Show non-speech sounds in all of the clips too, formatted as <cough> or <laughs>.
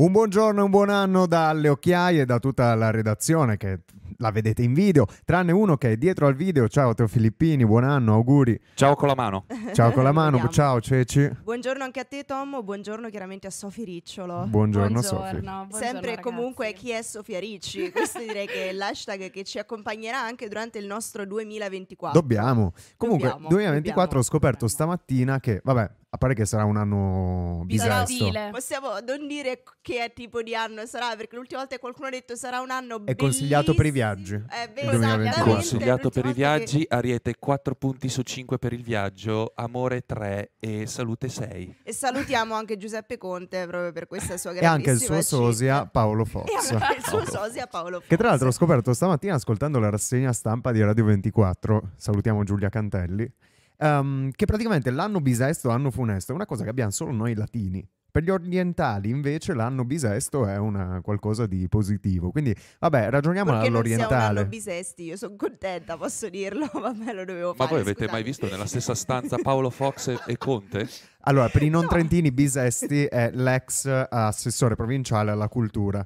Un buongiorno e un buon anno dalle occhiaie e da tutta la redazione che la vedete in video, tranne uno che è dietro al video. Ciao Teo Filippini, buon anno, auguri. Ciao con la mano. <laughs> Ciao con la mano, Vediamo. ciao Ceci. Buongiorno anche a te Tom, buongiorno chiaramente a Sofì Ricciolo. Buongiorno, Sofì. Sempre Sempre comunque chi è Sofia Ricci, <laughs> questo direi che è l'hashtag che ci accompagnerà anche durante il nostro 2024. Dobbiamo. Comunque, Dobbiamo, 2024 dobbiamo. ho scoperto stamattina che, vabbè, a parte che sarà un anno bisesto. Possiamo non dire che tipo di anno sarà, perché l'ultima volta che qualcuno ha detto sarà un anno È consigliato per i viaggi. È vero, 2024. esattamente, Consigliato per i viaggi, Ariete 4 punti su 5 per il viaggio, amore 3 e salute 6. che- E salutiamo anche Giuseppe Conte proprio per questa sua E anche il grandissima suo sosia Paolo E Fox. anche il suo sosia Paolo Fox. Che tra l'altro ho scoperto stamattina ascoltando la rassegna stampa di Radio 24, salutiamo Giulia Cantelli, ehm, che praticamente l'anno bisesto, l'anno funesto, è una cosa che abbiamo solo noi latini. Per gli orientali invece l'anno bisesto è una, qualcosa di positivo. Quindi vabbè, ragioniamo Perché non sia un anno all'orientale. bisesti, io sono contenta, posso dirlo, <laughs> vabbè lo dovevo Ma fare. voi avete scusate. mai visto nella stessa stanza Paolo Fox e, e Conte? <laughs> Allora, per i non No. trentini bisesti è l'ex assessore provinciale alla cultura,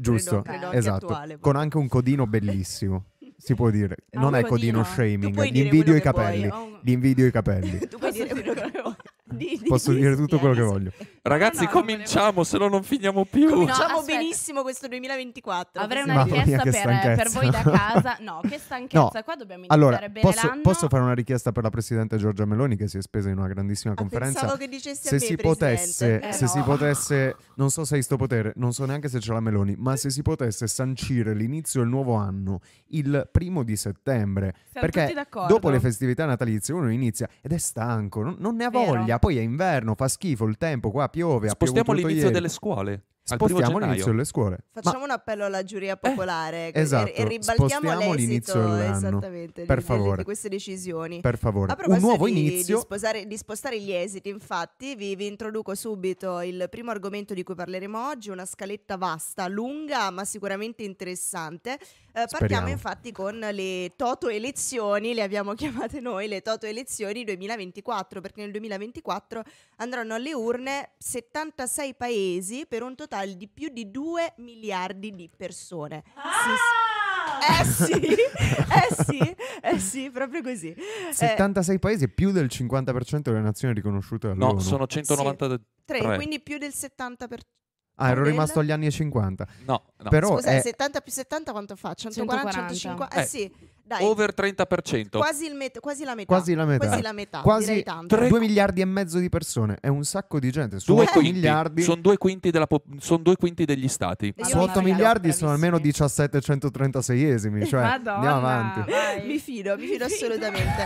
giusto? credo- credo anche esatto, attuale, con anche un codino bellissimo. Si può dire, Ah, non è codino codino? shaming, gli invidio i capelli, gli invidio i capelli. <laughs> Tu puoi dire quello che vuoi. <laughs> Posso di- dire tutto quello che voglio. Ragazzi, no, cominciamo, se no non finiamo più. Cominciamo aspetta. benissimo questo 2024. Avrei una richiesta per, per voi da casa. <laughs> No, che stanchezza. No. Qua dobbiamo iniziare Allora, bene posso, l'anno. posso fare una richiesta per la Presidente Giorgia Meloni che si è spesa in una grandissima Ah, conferenza? Pensavo che dicessi a Se me, si potesse, Eh, se no. si potesse, non so se hai sto potere, non so neanche se c'è la Meloni, ma se si potesse sancire l'inizio del nuovo anno il primo di settembre, Siamo perché tutti d'accordo. dopo le festività natalizie uno inizia ed è stanco, non, non ne ha Vero. voglia, poi è inverno, fa schifo il tempo, qua piove, Spostiamo l'inizio ieri. delle scuole. Spostiamo l'inizio delle scuole. Ma Facciamo un appello alla giuria popolare che- esatto, e, ribaltiamo l'esito esattamente Per di, favore. di queste decisioni. per favore, A un proposito nuovo di, inizio. Di, sposare- di spostare gli esiti, infatti, vi, vi introduco subito il primo argomento di cui parleremo oggi, una scaletta vasta, lunga, ma sicuramente interessante. Eh, partiamo Speriamo. infatti con le Toto elezioni, le abbiamo <laughs> chiamate noi, le Toto elezioni 2024, perché nel 2024 andranno alle urne 76 paesi per un totale di più di 2 miliardi di persone. Ah! Eh sì, <laughs> eh sì, eh sì, proprio così. Eh, 76 paesi e più del 50% delle nazioni riconosciute dall'ONU. No, sono 193. Tre, quindi più del 70%. Ah, ero del- rimasto agli anni 50. No, no. Però Scusa, è 70 più 70 quanto fa? 140, 140. 150? Eh, Eh, sì, dai. Over 30%. Quasi, il met- quasi la metà. quasi la metà. Quasi la metà, Quasi direi tanto. tre- 2 miliardi e mezzo di persone. È un sacco di gente. Su Due 8 quinti. miliardi. Sono due quinti, della po- son due quinti degli stati. Su <laughs> mi 8 fido, miliardi sono almeno bravissimi. 17 136esimi. Cioè, Madonna, andiamo avanti. vai. Mi fido, mi fido assolutamente.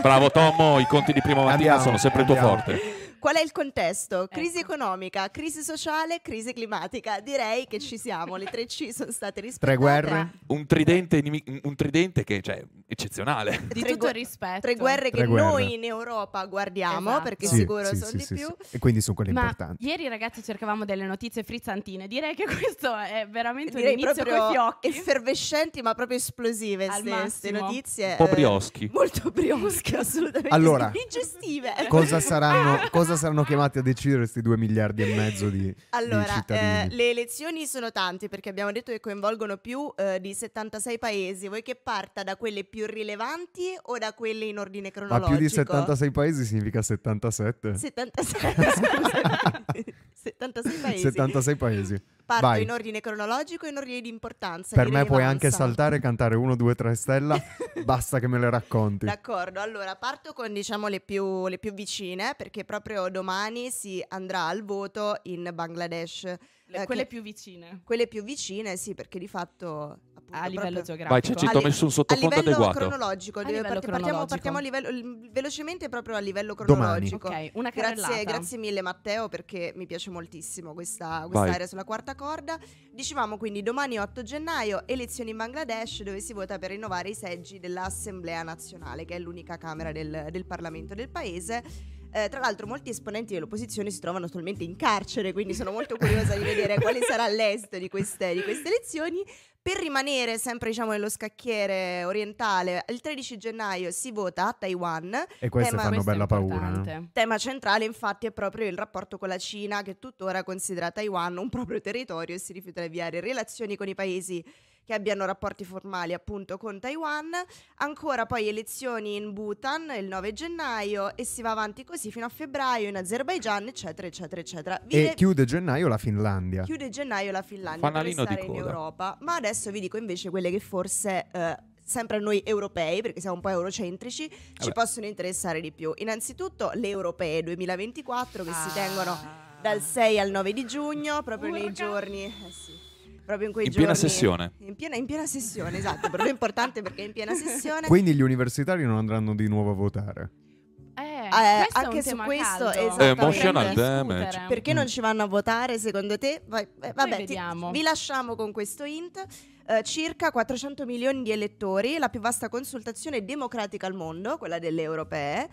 Bravo Tommo, i conti di prima mattina Andiamo, sono sempre il tuo andiamo. forte. Qual è il contesto? Crisi Ecco. economica, crisi sociale, crisi climatica. Direi che ci siamo, le tre C sono state rispettate. Tre guerre. Un tridente, inimi- un tridente che cioè, eccezionale. Di Tre tutto gu- il rispetto. Tre guerre Tre che guerre. noi in Europa guardiamo, Esatto. perché Sì, sicuro sì, sono sì, di sì, più. sì. E quindi sono quelle Ma importanti. ieri ragazzi cercavamo delle notizie frizzantine. Direi che <laughs> questo è veramente Direi un inizio coi fiocchi. effervescenti, ma proprio esplosive queste notizie. Un po' eh, brioschi. molto briosche, <laughs> assolutamente. Allora. digestive. Cosa saranno, <laughs> cosa saranno chiamati a decidere questi 2 miliardi e mezzo di, di Allora, eh, cittadini? le elezioni sono tante perché abbiamo detto che coinvolgono più eh, di 76 paesi. Vuoi che parta da quelle più rilevanti o da quelle in ordine Ma cronologico? più di 76 paesi significa 77. 76, <laughs> scusami. <laughs> 76 paesi. 76 paesi. Parto Vai. in ordine cronologico e in ordine di importanza. Per di me puoi anche saltare e cantare 1, 2, 3 stella. <laughs> Basta che me le racconti. D'accordo, allora parto con diciamo le più, le più vicine perché proprio domani si andrà al voto in Bangladesh. Le- eh, quelle che- più vicine. Quelle più vicine, sì, perché di fatto appunto, A livello proprio- geografico. Vai, Ceci, A ti ho messo un a sottofondo livello adeguato. cronologico, A livello part- partiamo, cronologico. partiamo a livello, velocemente proprio a livello Domani. cronologico. Ok, una Grazie, grazie mille Matteo perché mi piace moltissimo questa, questa Vai. area sulla quarta corda. Dicevamo quindi domani 8 gennaio elezioni in Bangladesh dove si vota per rinnovare i seggi dell'Assemblea nazionale che è l'unica camera del, del Parlamento del paese. Eh, tra l'altro molti esponenti dell'opposizione si trovano attualmente in carcere, quindi sono molto curiosa di vedere quale sarà <laughs> l'esito di queste, di queste elezioni. Per rimanere sempre diciamo, nello scacchiere orientale, il 13 gennaio si vota a Taiwan. E queste Tema- fanno bella paura. no? Tema centrale infatti è proprio il rapporto con la Cina che tuttora considera Taiwan un proprio territorio e si rifiuta di avviare relazioni con i paesi che abbiano rapporti formali appunto con Taiwan. Ancora poi elezioni in Bhutan il 9 gennaio e si va avanti così fino a febbraio in Azerbaijan eccetera eccetera eccetera. Vi E de- chiude gennaio la Finlandia. chiude gennaio la Finlandia per Fanalino di restare in. Europa. Ma adesso vi dico invece quelle che forse... eh, Sempre a noi europei, perché siamo un po' eurocentrici, ci Vabbè. possono interessare di più. Innanzitutto le europee 2024 che Ah. si tengono dal 6 al 9 di giugno, proprio nei Urca. giorni. eh sì, proprio in quei In giorni. piena sessione. In piena, in piena sessione, esatto. Proprio importante perché è in piena <laughs> sessione. Quindi gli universitari non andranno di nuovo a votare. Eh, Eh, questo è anche un su tema questo. Emotional Bisogna damage. discutere. Perché non ci vanno a votare secondo te? Vai- eh, vabbè, ti- vediamo. vi lasciamo con questo hint. Eh, circa 400 milioni di elettori, la più vasta consultazione democratica al mondo, quella delle europee.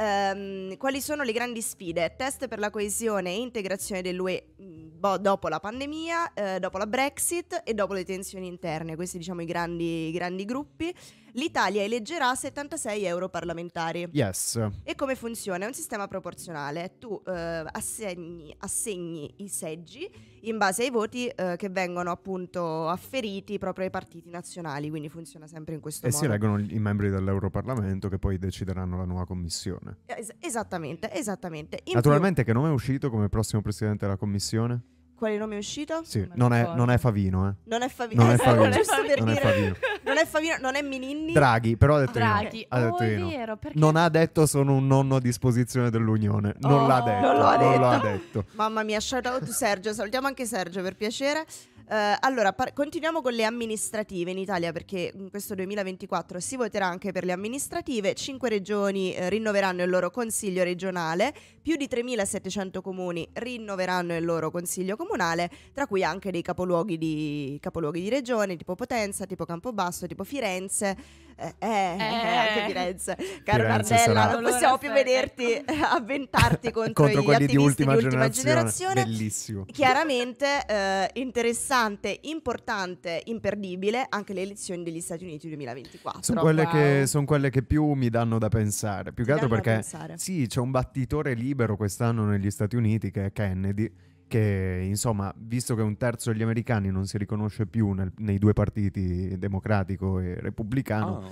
Ehm, quali sono le grandi sfide? Test per la coesione e integrazione dell'UE mh, boh, dopo la pandemia, eh, dopo la Brexit e dopo le tensioni interne. Questi diciamo i grandi, grandi gruppi. L'Italia eleggerà 76 europarlamentari. Yes. E come funziona? È un sistema proporzionale. Tu eh, assegni, assegni i seggi in base ai voti eh, che vengono appunto afferiti proprio ai partiti nazionali, quindi funziona sempre in questo E modo. si eleggono i membri dell'Europarlamento che poi decideranno la nuova commissione. Es- esattamente, esattamente. In Naturalmente che nome è uscito come prossimo presidente della commissione? Quale nome è uscito? Sì, Non non è, non è Favino, eh. Non è Favino. Non è <laughs> Favino. giusto per Non è dire. Favino. Non è Favino, non è Mininni. Draghi, però ha detto. Draghi. Ha detto oh, è no. vero, perché Non ha detto sono un nonno a disposizione dell'Unione. Non Oh, l'ha detto. non lo ha Non l'ha detto. detto. Mamma mia, shout out to Sergio. Salutiamo anche Sergio per piacere. Eh, allora, par- continuiamo con le amministrative in Italia perché in questo 2024 si voterà anche per le amministrative. Cinque regioni eh, rinnoveranno il loro consiglio regionale, più di 3.700 comuni rinnoveranno il loro consiglio comunale, tra cui anche dei capoluoghi di, capoluoghi di regione tipo Potenza, tipo Campobasso, tipo Firenze. Eh, eh, eh, anche Firenze. Caro Firenze Nardella, sarà- non possiamo più vederti ecco. eh, avventarti <laughs> contro, Contro gli quelli di attivisti ultima, di ultima generazione. generazione. Bellissimo. Chiaramente eh, interessante, importante, imperdibile anche le elezioni degli Stati Uniti 2024. Sono quelle, wow. che, son quelle che più mi danno da pensare. Più che altro perché sì, c'è un battitore libero quest'anno negli Stati Uniti che è Kennedy. Che insomma, visto che un terzo degli americani non si riconosce più nel- nei due partiti democratico e repubblicano, Ah.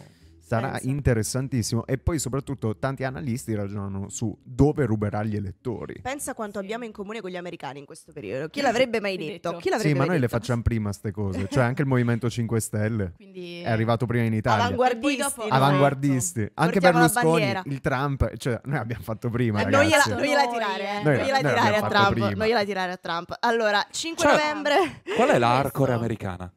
Sarà pensa. interessantissimo. E poi, soprattutto, tanti analisti ragionano su dove ruberà gli elettori. Pensa quanto Sì. abbiamo in comune con gli americani in questo periodo. Chi l'avrebbe mai detto? Detto. Chi l'avrebbe Sì, ma noi le detto? facciamo prima ste cose. Cioè, anche il <laughs> Movimento 5 Stelle Quindi è arrivato prima in Italia. Avanguardisti. Dopo-? Avanguardisti. Anche Portiamo la Berlusconi, il Trump, cioè noi abbiamo fatto prima, Eh, non gliela, non gliela Noi, tirare, eh. eh. non Noi- gliela noi tirare a Trump. prima. Non gliela tirare a Trump. Allora, 5 Cioè, novembre. Qual è l'Arcore <laughs> Questo- americana?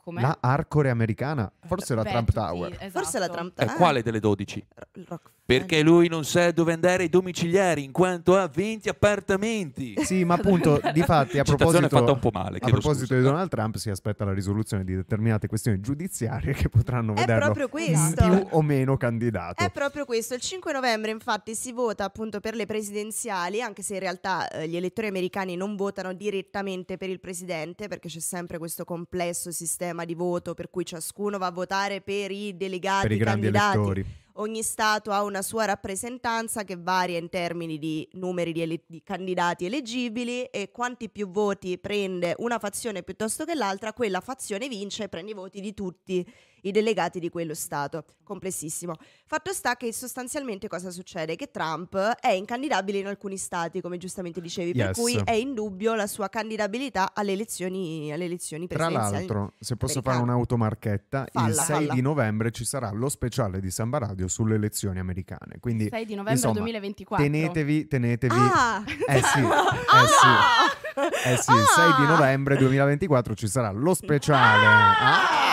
Come? La Arcore americana, forse la Beh, Trump tutti- Tower. esatto. Forse la Trump E ah, quale delle 12? il Rock- Perché lui non sa dove andare ai domiciliari in quanto ha 20 appartamenti. Sì, ma <laughs> appunto, di fatti, a proposito, fatta un po' male. a proposito scusa. di Donald Trump, si aspetta la risoluzione di determinate questioni giudiziarie che potranno È vederlo più o meno candidato. È proprio questo, il 5 novembre infatti si vota appunto per le presidenziali, anche se in realtà eh, gli elettori americani non votano direttamente per il presidente, perché c'è sempre questo complesso sistema di voto per cui ciascuno va a votare per i delegati per i grandi candidati. elettori. Ogni Stato ha una sua rappresentanza che varia in termini di numeri di, ele- di candidati eleggibili e quanti più voti prende una fazione piuttosto che l'altra, quella fazione vince e prende i voti di tutti i delegati di quello Stato. Complessissimo. Fatto sta che sostanzialmente cosa succede? Che Trump è incandidabile in alcuni Stati, come giustamente dicevi, per Yes. cui è in dubbio la sua candidabilità alle elezioni, alle elezioni Tra presidenziali. l'altro, se posso americane. fare un'automarchetta, il Falla, 6 falla. di novembre ci sarà lo speciale di Samba Radio sulle elezioni americane. Quindi 6 di novembre insomma, 2024. tenetevi, tenetevi. Ah! Eh sì, <laughs> eh sì. Eh sì, il 6 di Ah! novembre 2024 ci sarà lo speciale. Ah!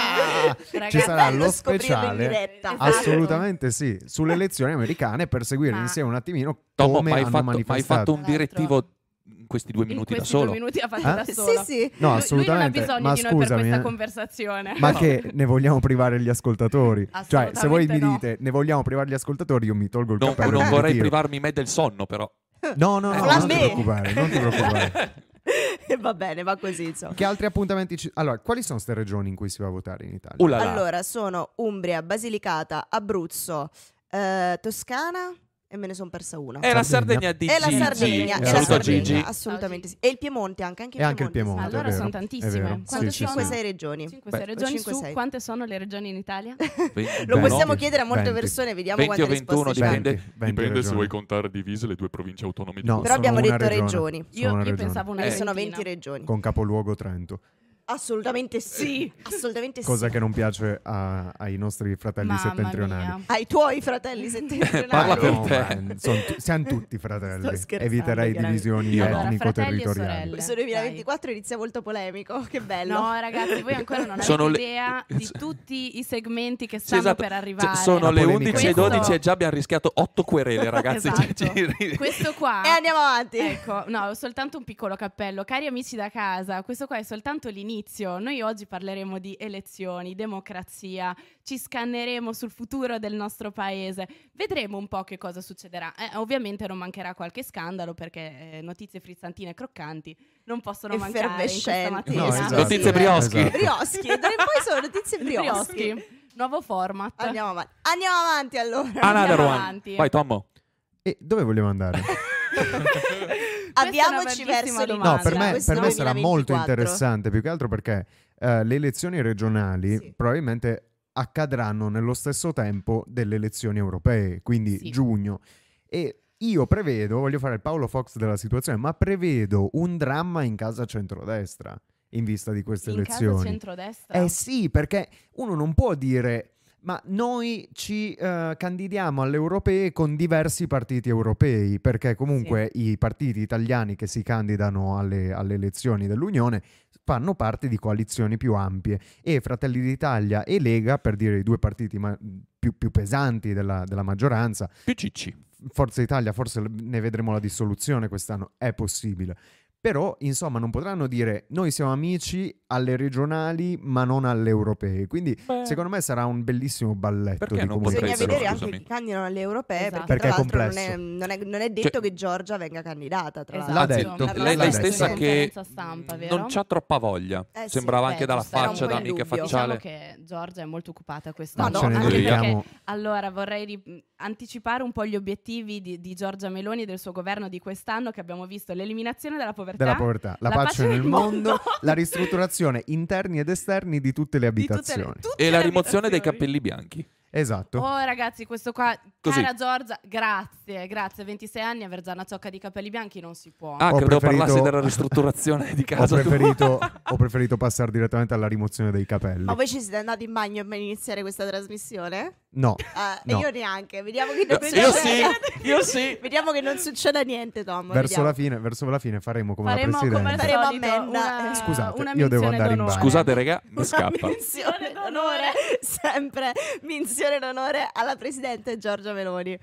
Ragazzi, Ci sarà lo in speciale. Esatto. Assolutamente sì, sulle elezioni americane per seguire Ma- insieme un attimino Tomo, come ma hai hanno fatto, ma hai manifestato. fatto un direttivo questi due In minuti da questi solo. due minuti ha fatto Ah? da Sì, solo. sì. No, Lui- assolutamente. Lui non ha Ma bisogno di noi per scusami, questa eh. conversazione. Ma che <laughs> ne vogliamo privare gli ascoltatori? Cioè, se voi mi no. dite ne vogliamo privare gli ascoltatori, io mi tolgo il Non, cappello. non vorrei privarmi me del sonno, però. No, no, no, Flambé. non ti preoccupare, non ti preoccupare. <laughs> E <laughs> va bene, va così, insomma. Che altri appuntamenti ci... Allora, quali sono queste regioni in cui si va a votare in Italia? Uh là là. Allora, sono Umbria, Basilicata, Abruzzo, eh, Toscana e me ne sono persa una. È la Sardegna. Di E la Gigi. Sardegna, e la Sardegna, Gigi. assolutamente sì. E il Piemonte anche, anche il E anche il Piemonte. Piemonte, Allora è sono vero, tantissime. vero. Sono? sì. 5-6 regioni. 5 Beh, regioni 5, su 6. quante sono le regioni in Italia? <laughs> Lo possiamo chiedere a molte 20. persone, vediamo 20 o quante 21, risposte ci hanno. dipende. 20, 20 Dipende se vuoi contare divise le due province autonome di No, Però abbiamo detto regioni. Io, pensavo una E sono ventina. 20 regioni. Con capoluogo Trento. Assolutamente sì. Assolutamente Cosa sì. che non piace a- ai nostri fratelli Mamma settentrionali. mia. Ai tuoi fratelli <laughs> settentrionali. Parla per No, te. ma tu- siamo tutti fratelli. Sto scherzando, Eviterei chiaramente. divisioni Allora, etnico-territoriali. fratelli e sorelle. Questo 2024 inizia molto polemico. Che bello. No, ragazzi, voi ancora non avete Sono le- idea di tutti i segmenti che Sì, stanno esatto. per Cioè, arrivare. sono le polemica. 11 e 12 Questo- e già abbiamo rischiato 8 querele, <laughs> ragazzi. Cioè, Esatto. ci- Questo qua E andiamo avanti. Ecco, no, soltanto un piccolo cappello. Cari amici da casa, questo qua è soltanto l'inizio. Noi oggi parleremo di elezioni, democrazia, ci scanneremo sul futuro del nostro paese. Vedremo un po' che cosa succederà. Eh, ovviamente non mancherà qualche scandalo perché eh, notizie frizzantine e croccanti non possono mancare in questa Effervescenti. mattina. No, esatto. Notizie brioschi. Esatto. Brioschi. In poi sono notizie brioschi. Brioschi. Nuovo format. Andiamo avanti. Andiamo avanti allora. Another Andiamo one. avanti. Vai, Tommo. E dove vogliamo andare? <laughs> <laughs> Una verso l'inizio. No, per me, Questo per me sarà 2024. molto interessante, più che altro perché eh, le elezioni regionali Sì. probabilmente accadranno nello stesso tempo delle elezioni europee, quindi Sì. giugno. E io prevedo, voglio fare il Paolo Fox della situazione, ma prevedo un dramma in casa centrodestra in vista di queste in elezioni. centrodestra. Eh sì, perché uno non può dire ma noi ci eh, candidiamo alle europee con diversi partiti europei, perché comunque i partiti italiani che si candidano alle, alle elezioni dell'Unione fanno parte di coalizioni più ampie e Fratelli d'Italia e Lega, per dire i due partiti ma- più, più pesanti della, della maggioranza, Più cicci. Forza Italia, forse ne vedremo la dissoluzione quest'anno, è possibile. Però, insomma, non potranno dire noi siamo amici alle regionali ma non alle europee. Quindi, Beh. secondo me sarà un bellissimo balletto Perché di non Bisogna vedere anche scusami. chi candidano alle europee Esatto. perché, Perché tra è l'altro non non è- non è detto Cioè- che Giorgia venga candidata tra Esatto. L'ha l'altro. detto, L'ha lei, lei stessa che stampa, vero? non c'ha troppa voglia. Eh sì, Sembrava beh, anche dalla faccia, da dubbio. facciale. Diciamo che Giorgia è molto occupata quest'anno. anche dedichiamo- perché, allora vorrei ri- anticipare un po' gli obiettivi di, di Giorgia Meloni e del suo governo di quest'anno che abbiamo visto l'eliminazione della povertà. Della povertà, la, pace, nel mondo, la ristrutturazione interni ed esterni di tutte le di tutte le- abitazioni. tutte E la rimozione dei abitazioni. capelli bianchi. Esatto. Oh ragazzi, questo qua, Così. cara Giorgia, grazie, grazie. 26 anni aver già una ciocca di capelli bianchi non si può. Ah, Ho credevo preferito- parlassi della ristrutturazione di <laughs> Ho casa. tua. preferito, <laughs> ho preferito passare direttamente alla rimozione dei capelli. Ma voi ci siete andati in bagno per iniziare questa trasmissione? No, e No. io neanche. Vediamo che non Io succede. sì, io sì. <laughs> Vediamo che non succeda niente, Tom. verso vediamo. la, fine, verso la fine faremo come Faremo la come Presidente. Faremo solito ammenda. una, Scusate, una io devo andare in d'onore. bagno. Scusate, raga, mi Una scappa. menzione d'onore, sempre menzione d'onore alla Presidente Giorgia Meloni.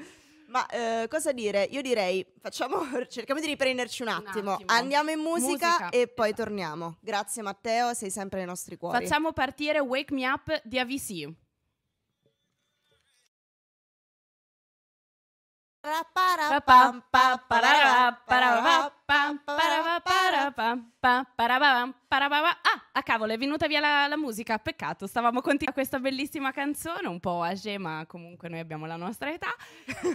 Ma eh, cosa dire? Io direi, facciamo, <laughs> cerchiamo di riprenderci un Un attimo. attimo. Andiamo in musica, Musica. e poi torniamo. Grazie Matteo, sei sempre nei nostri cuori. Facciamo partire Wake Me Up di AVC. Ah, a cavolo, è venuta via la, la musica, peccato. Stavamo continuando questa bellissima canzone, un po' age, ma comunque noi abbiamo la nostra età.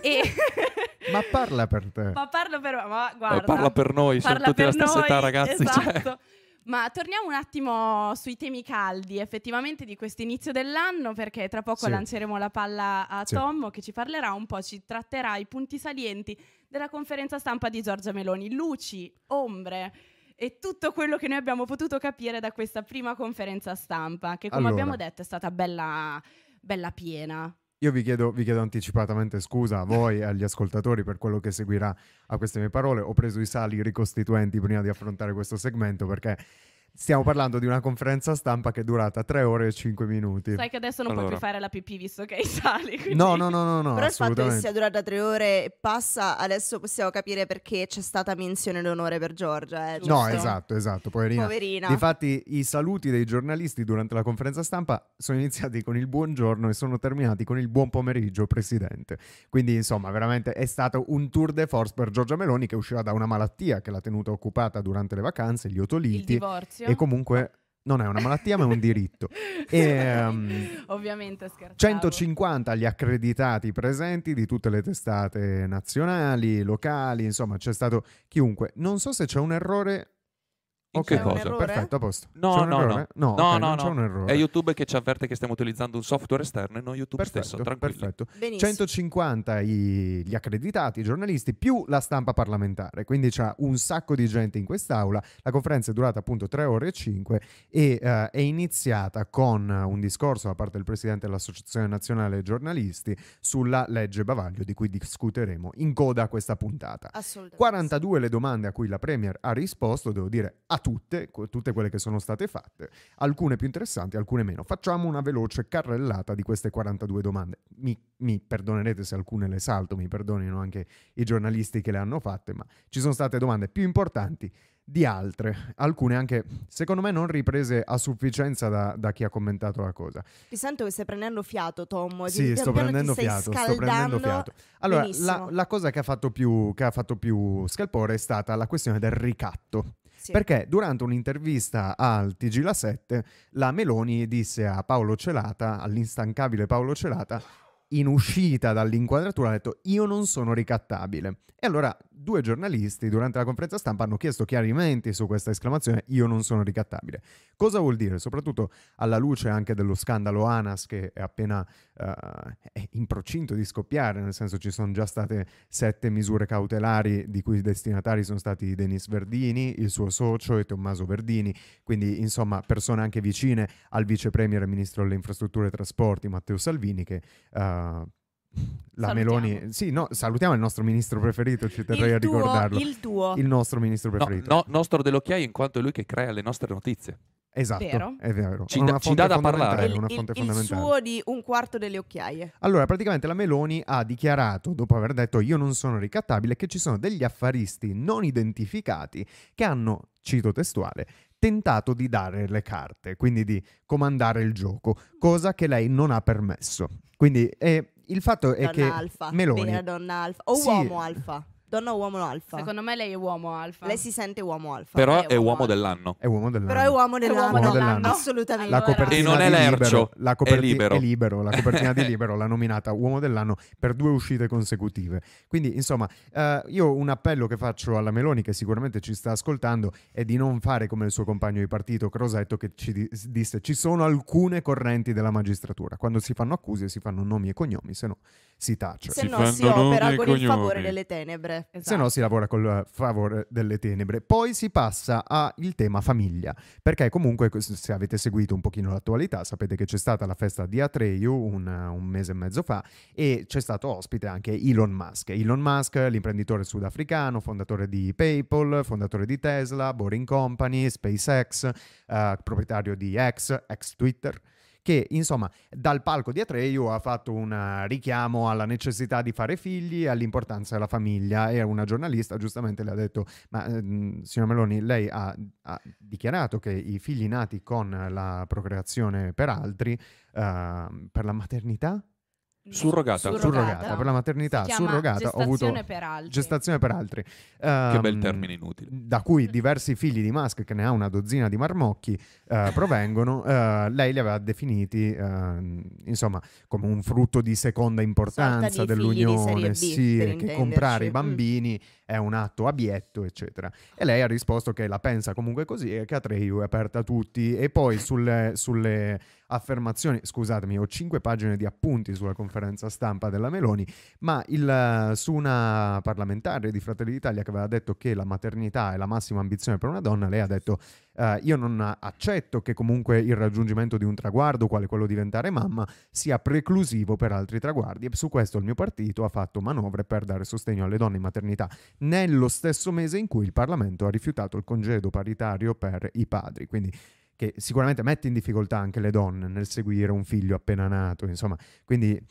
E... Ma parla per te. ma parlo per... Ma Eh, guarda, Parla per noi, siamo tutti la stessa età, ragazzi. cioè. Ma torniamo un attimo sui temi caldi, effettivamente, di questo inizio dell'anno, perché tra poco Sì. lanceremo la palla a Sì. Tommo che ci parlerà un po', ci tratterà i punti salienti della conferenza stampa di Giorgia Meloni, luci, ombre e tutto quello che noi abbiamo potuto capire da questa prima conferenza stampa, che come Allora. abbiamo detto è stata bella, bella piena. Io vi chiedo, vi chiedo anticipatamente scusa a voi e agli ascoltatori per quello che seguirà a queste mie parole. Ho preso i sali ricostituenti prima di affrontare questo segmento perché Stiamo parlando di una conferenza stampa che è durata 3 ore e 5 minuti. Sai che adesso non puoi Allora. più fare la pipì visto che hai <laughs> i sali. quindi- No, no, no, no, no, Però il fatto che sia durata tre ore e passa, adesso possiamo capire perché c'è stata menzione d'onore per Giorgia. Eh. No, esatto, esatto, poverina. Poverina. Difatti i saluti dei giornalisti durante la conferenza stampa sono iniziati con il buongiorno e sono terminati con il buon pomeriggio, Presidente. Quindi insomma veramente è stato un tour de force per Giorgia Meloni che usciva da una malattia che l'ha tenuta occupata durante le vacanze, gli Il otoliti divorzio. E comunque non è una malattia ma è un diritto. <laughs> E, ehm, Ovviamente scherzavo. 150 gli accreditati presenti di tutte le testate nazionali, locali, insomma c'è stato chiunque. Non so se c'è un errore. Ok, cosa? perfetto, a posto. No, C'è un no, no. No, No, ok, no, no. un errore. È YouTube che ci avverte che stiamo utilizzando un software esterno e non YouTube stesso. Perfetto, Tranquilli. perfetto. Benissimo. 150 i- gli accreditati, i giornalisti, più la stampa parlamentare. Quindi c'è un sacco di gente in quest'aula. La conferenza è durata appunto 3 ore e 5 e eh, è iniziata con un discorso da parte del presidente dell'Associazione Nazionale dei Giornalisti sulla legge Bavaglio, di cui discuteremo in coda a questa puntata. Assolutamente. 42 le domande a cui la Premier ha risposto, devo dire a tutte, tutte quelle che sono state fatte, alcune più interessanti, alcune meno. Facciamo una veloce carrellata di queste 42 domande. Mi, mi perdonerete se alcune le salto, mi perdonino anche i giornalisti che le hanno fatte, ma ci sono state domande più importanti di altre, alcune anche secondo me non riprese a sufficienza da, da chi ha commentato la cosa. Ti sento che stai prendendo fiato, Tom. Sì, sto prendendo fiato, sto prendendo fiato. Allora, la, la cosa che ha, fatto più, che ha fatto più scalpore è stata la questione del ricatto. Perché durante un'intervista al TG La 7, la Meloni disse a Paolo Celata, all'instancabile Paolo Celata, in uscita dall'inquadratura, ha detto io non sono ricattabile. E allora due giornalisti durante la conferenza stampa hanno chiesto chiarimenti su questa esclamazione io non sono ricattabile. Cosa vuol dire? Soprattutto alla luce anche dello scandalo ANAS che è appena eh, è in procinto di scoppiare, nel senso ci sono già state sette misure cautelari di cui i destinatari sono stati Denis Verdini, il suo socio e Tommaso Verdini, quindi insomma persone anche vicine al vice premier e ministro delle infrastrutture e trasporti Matteo Salvini che... eh, la Salutiamo. Meloni, sì, no, salutiamo il nostro ministro preferito, ci terrei il a tuo, ricordarlo. il tuo. Il nostro ministro No, preferito. no, nostro dell'occhiaio in quanto è lui che crea le nostre notizie. Esatto, Vero. è vero. Ci una ci dà da parlare. il, una il- fonte il fondamentale. suo di un quarto delle occhiaie. Allora, praticamente la Meloni ha dichiarato, dopo aver detto io non sono ricattabile, che ci sono degli affaristi non identificati che hanno, cito testuale, tentato di dare le carte, quindi di comandare il gioco, cosa che lei non ha permesso. Quindi eh, il fatto è Donna che alfa. Meloni... Vera donna alfa. O Sì. uomo alfa. Donna o uomo alfa. Secondo me lei è uomo alfa. Lei si sente uomo alfa. Però è è uomo uomo alfa. dell'anno. È uomo dell'anno. Però è uomo dell'anno. Uomo dell'anno. Assolutamente. La Allora- copertina E non è Lercio, Libero, la coperti- è Libero. è Libero, la copertina di Libero l'ha nominata uomo dell'anno per due uscite consecutive. Quindi, insomma, eh, io un appello che faccio alla Meloni, che sicuramente ci sta ascoltando, è di non fare come il suo compagno di partito, Crosetto, che ci di- disse ci sono alcune correnti della magistratura. Quando si fanno accuse si fanno nomi e cognomi, se no si tace. Se Si no si fanno nomi opera e con il favore delle tenebre. Esatto. Se no si lavora col eh, favore delle tenebre. Poi si passa al tema famiglia, perché comunque se avete seguito un pochino l'attualità sapete che c'è stata la festa di Atreyu un, un mese e mezzo fa e c'è stato ospite anche Elon Musk. Elon Musk, l'imprenditore sudafricano, fondatore di PayPal, fondatore di Tesla, Boring Company, SpaceX, eh, proprietario di X, ex Twitter che insomma dal palco di Atreyu ha fatto un eh, richiamo alla necessità di fare figli all'importanza della famiglia. E una giornalista giustamente le ha detto ma ehm, signor Meloni lei ha, ha dichiarato che i figli nati con la procreazione per altri ehm, per la maternità Surrogata. surrogata per la maternità surrogata ho avuto gestazione per altri. gestazione per altri Che Ehm, bel termine inutile. da cui diversi figli di Musk, che ne ha una dozzina di marmocchi, eh, <laughs> provengono, eh, lei li aveva definiti eh, insomma come un frutto di seconda importanza di figli di serie dell'Unione, B, sì, per che comprare i Mm. È un atto abietto, eccetera. E lei ha risposto che la pensa comunque così e che Atreyu è aperta a tutti. E poi sulle, sulle affermazioni, scusatemi, ho cinque pagine di appunti sulla conferenza stampa della Meloni, ma il, su una parlamentare di Fratelli d'Italia che aveva detto che la maternità è la massima ambizione per una donna, lei ha detto eh, io non accetto che comunque il raggiungimento di un traguardo, quale quello di diventare mamma, sia preclusivo per altri traguardi e su questo il mio partito ha fatto manovre per dare sostegno alle donne in maternità nello stesso mese in cui il Parlamento ha rifiutato il congedo paritario per i padri. Quindi che sicuramente mette in difficoltà anche le donne nel seguire un figlio appena nato, insomma, quindi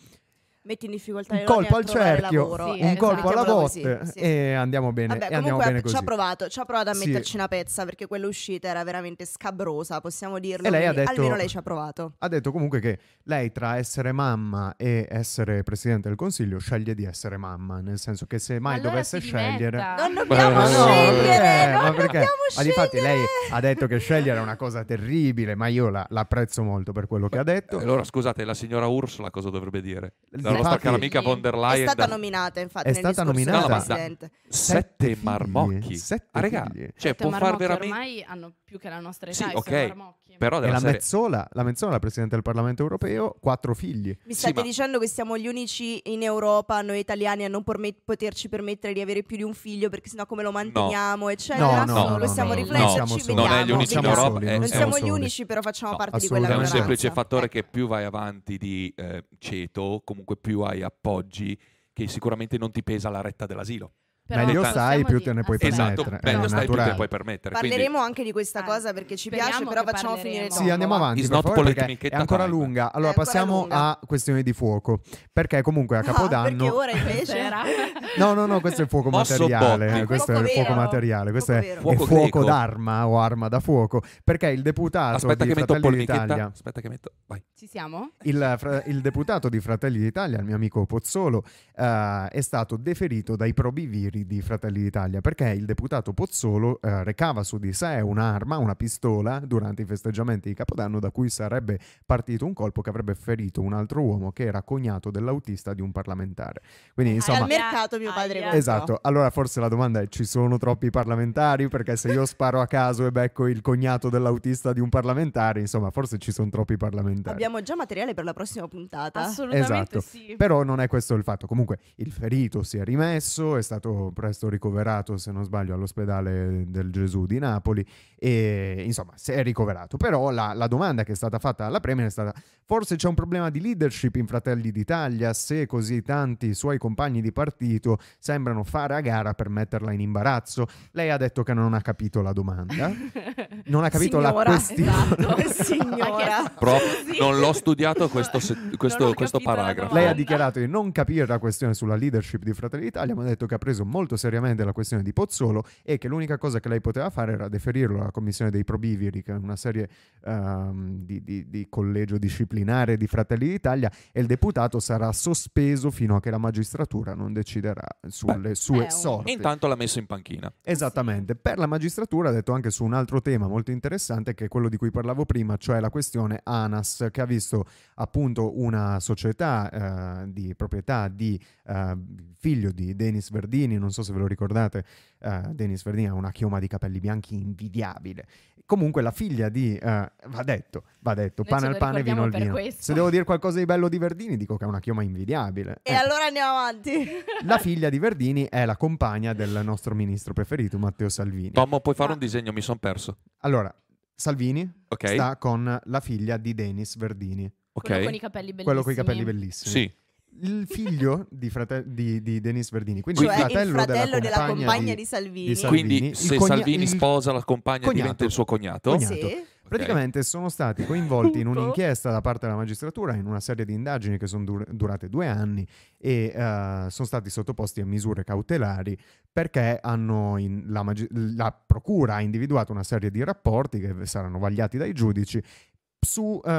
Metti in difficoltà un colpo al cerchio, lavoro. Sì, un ecco, colpo alla botte sì. e andiamo bene, Vabbè, e andiamo comunque bene ci così. ha provato, ci ha provato a Sì. metterci una pezza perché quella uscita era veramente scabrosa, possiamo dirlo. E lei ha detto- Almeno lei ci ha provato. Ha detto comunque che lei tra essere mamma e essere presidente del consiglio sceglie di essere mamma, nel senso che se mai Allora dovesse scegliere... Non dobbiamo no, scegliere, perché? non Ma perché? dobbiamo Ma difatti lei ha detto che scegliere è una cosa terribile, ma io la, l'apprezzo molto per quello che ha detto. Allora, scusate, la signora Ursula cosa dovrebbe dire? La nostra cara amica von der È Leyen. stata da- nominata, infatti, È nel stata nominata? No, presidente. Sette marmocchi. sette Ah, figli. cioè Sette può far veramente... ormai hanno più che la nostra Sì, età, i ok, suoi marmocchi. Però E la. Mezzola, la Mezzola, presidente del Parlamento europeo, quattro figli. Mi Sì, state ma- dicendo che siamo gli unici in Europa, noi italiani, a non porme- poterci permettere di avere più di un figlio perché sennò come lo manteniamo, eccetera? No, no, lo no, siamo no, rifletterci, non siamo soli. vediamo, Non è gli unici in. Europa, è- Non è siamo gli unici, però facciamo No, parte di quella È un semplice fattore Ecco. che più vai avanti di eh, ceto, comunque più hai appoggi, che sicuramente non ti pesa la retta dell'asilo. Però Meglio possiamo stai, più te ne puoi. Esatto, permettere, meglio è stai più te ne puoi permettere. quindi- Parleremo anche di questa cosa perché ci speriamo piace, però facciamo finire parleremo. Sì, andiamo va. avanti favore, è ancora time. lunga. Allora ancora passiamo lunga. a questioni di fuoco, perché comunque a Capodanno... perché ora invece Stasera. No, no, no, questo è il fuoco materiale. Questo è il fuoco materiale. Questo Fuoco è, Fuoco fuoco d'arma o arma da fuoco. Perché il deputato Aspetta di che metto Fratelli d'Italia, Aspetta che metto... Vai. Ci siamo? il, fra- il deputato di Fratelli d'Italia, il mio amico Pozzolo, eh, è stato deferito dai probiviri di Fratelli d'Italia perché il deputato Pozzolo eh, recava su di sé un'arma, una pistola, durante i festeggiamenti di Capodanno da cui sarebbe partito un colpo che avrebbe ferito un altro uomo che era cognato dell'autista di un parlamentare. Quindi insomma... al mercato mio padre Aia. Esatto, allora forse la domanda è ci sono troppi parlamentari perché se io sparo a caso e becco il cognato dell'autista di un parlamentare, insomma forse ci sono troppi parlamentari. Abbiamo già materiale per la prossima puntata. Assolutamente Esatto. sì. Però non è questo il fatto. Comunque il ferito si è rimesso, è stato presto ricoverato, se non sbaglio, all'ospedale del Gesù di Napoli e insomma si è ricoverato. Però la, la domanda che è stata fatta alla Premier è stata forse c'è un problema di leadership in Fratelli d'Italia se così tanti suoi compagni di partito sembrano fare a gara per metterla in imbarazzo. Lei ha detto che non ha capito la domanda, <laughs> non ha capito la Signora, questione. Esatto. <laughs> Signora. Pro- <laughs> non l'ho studiato questo, questo- questo la paragrafo. Lei ha dichiarato di non capire la questione sulla leadership di Fratelli d'Italia, ma ha detto che ha preso molto seriamente la questione di Pozzolo e che l'unica cosa che lei poteva fare era deferirlo alla commissione dei probiviri, che è una serie ehm, di, di- di collegio disciplinare di Fratelli d'Italia, e il deputato sarà sospeso fino a che la magistratura non deciderà sulle sue è un- sorti. E intanto l'ha messo in panchina. Esattamente, per la magistratura ha detto anche su un altro tema molto interessante che è quello di cui parlavo prima, cioè la questione ANAS che ha visto appunto una società eh, di proprietà di eh, figlio di Denis Verdini, non so se ve lo ricordate, eh, Denis Verdini ha una chioma di capelli bianchi invidiabile. Comunque la figlia di, eh, va detto, va detto, Noi pane al pane, vino al vino. questo. Se devo dire qualcosa di bello di Verdini dico che ha una chioma invidiabile. E Eh. allora andiamo avanti. La figlia di Verdini è la compagna del nostro ministro preferito, Matteo Salvini. Tommo, puoi fare Ma- un disegno? Mi sono perso. Allora, Salvini Ok? sta con la figlia di Denis Verdini, Quello con i capelli bellissimi. quello con i capelli bellissimi. Sì. Il figlio di, frate- di, di Denis Verdini, quindi cioè il fratello, il fratello della compagna, compagna di, Salvini. di Salvini. Quindi il se cogna- Salvini sposa la compagna cognato. diventa il suo cognato? Cognato. Sì. Praticamente sono stati coinvolti in un'inchiesta da parte della magistratura in una serie di indagini che sono dur- durate due anni e eh, sono stati sottoposti a misure cautelari perché hanno in- la, magi- la procura ha individuato una serie di rapporti che saranno vagliati dai giudici su eh,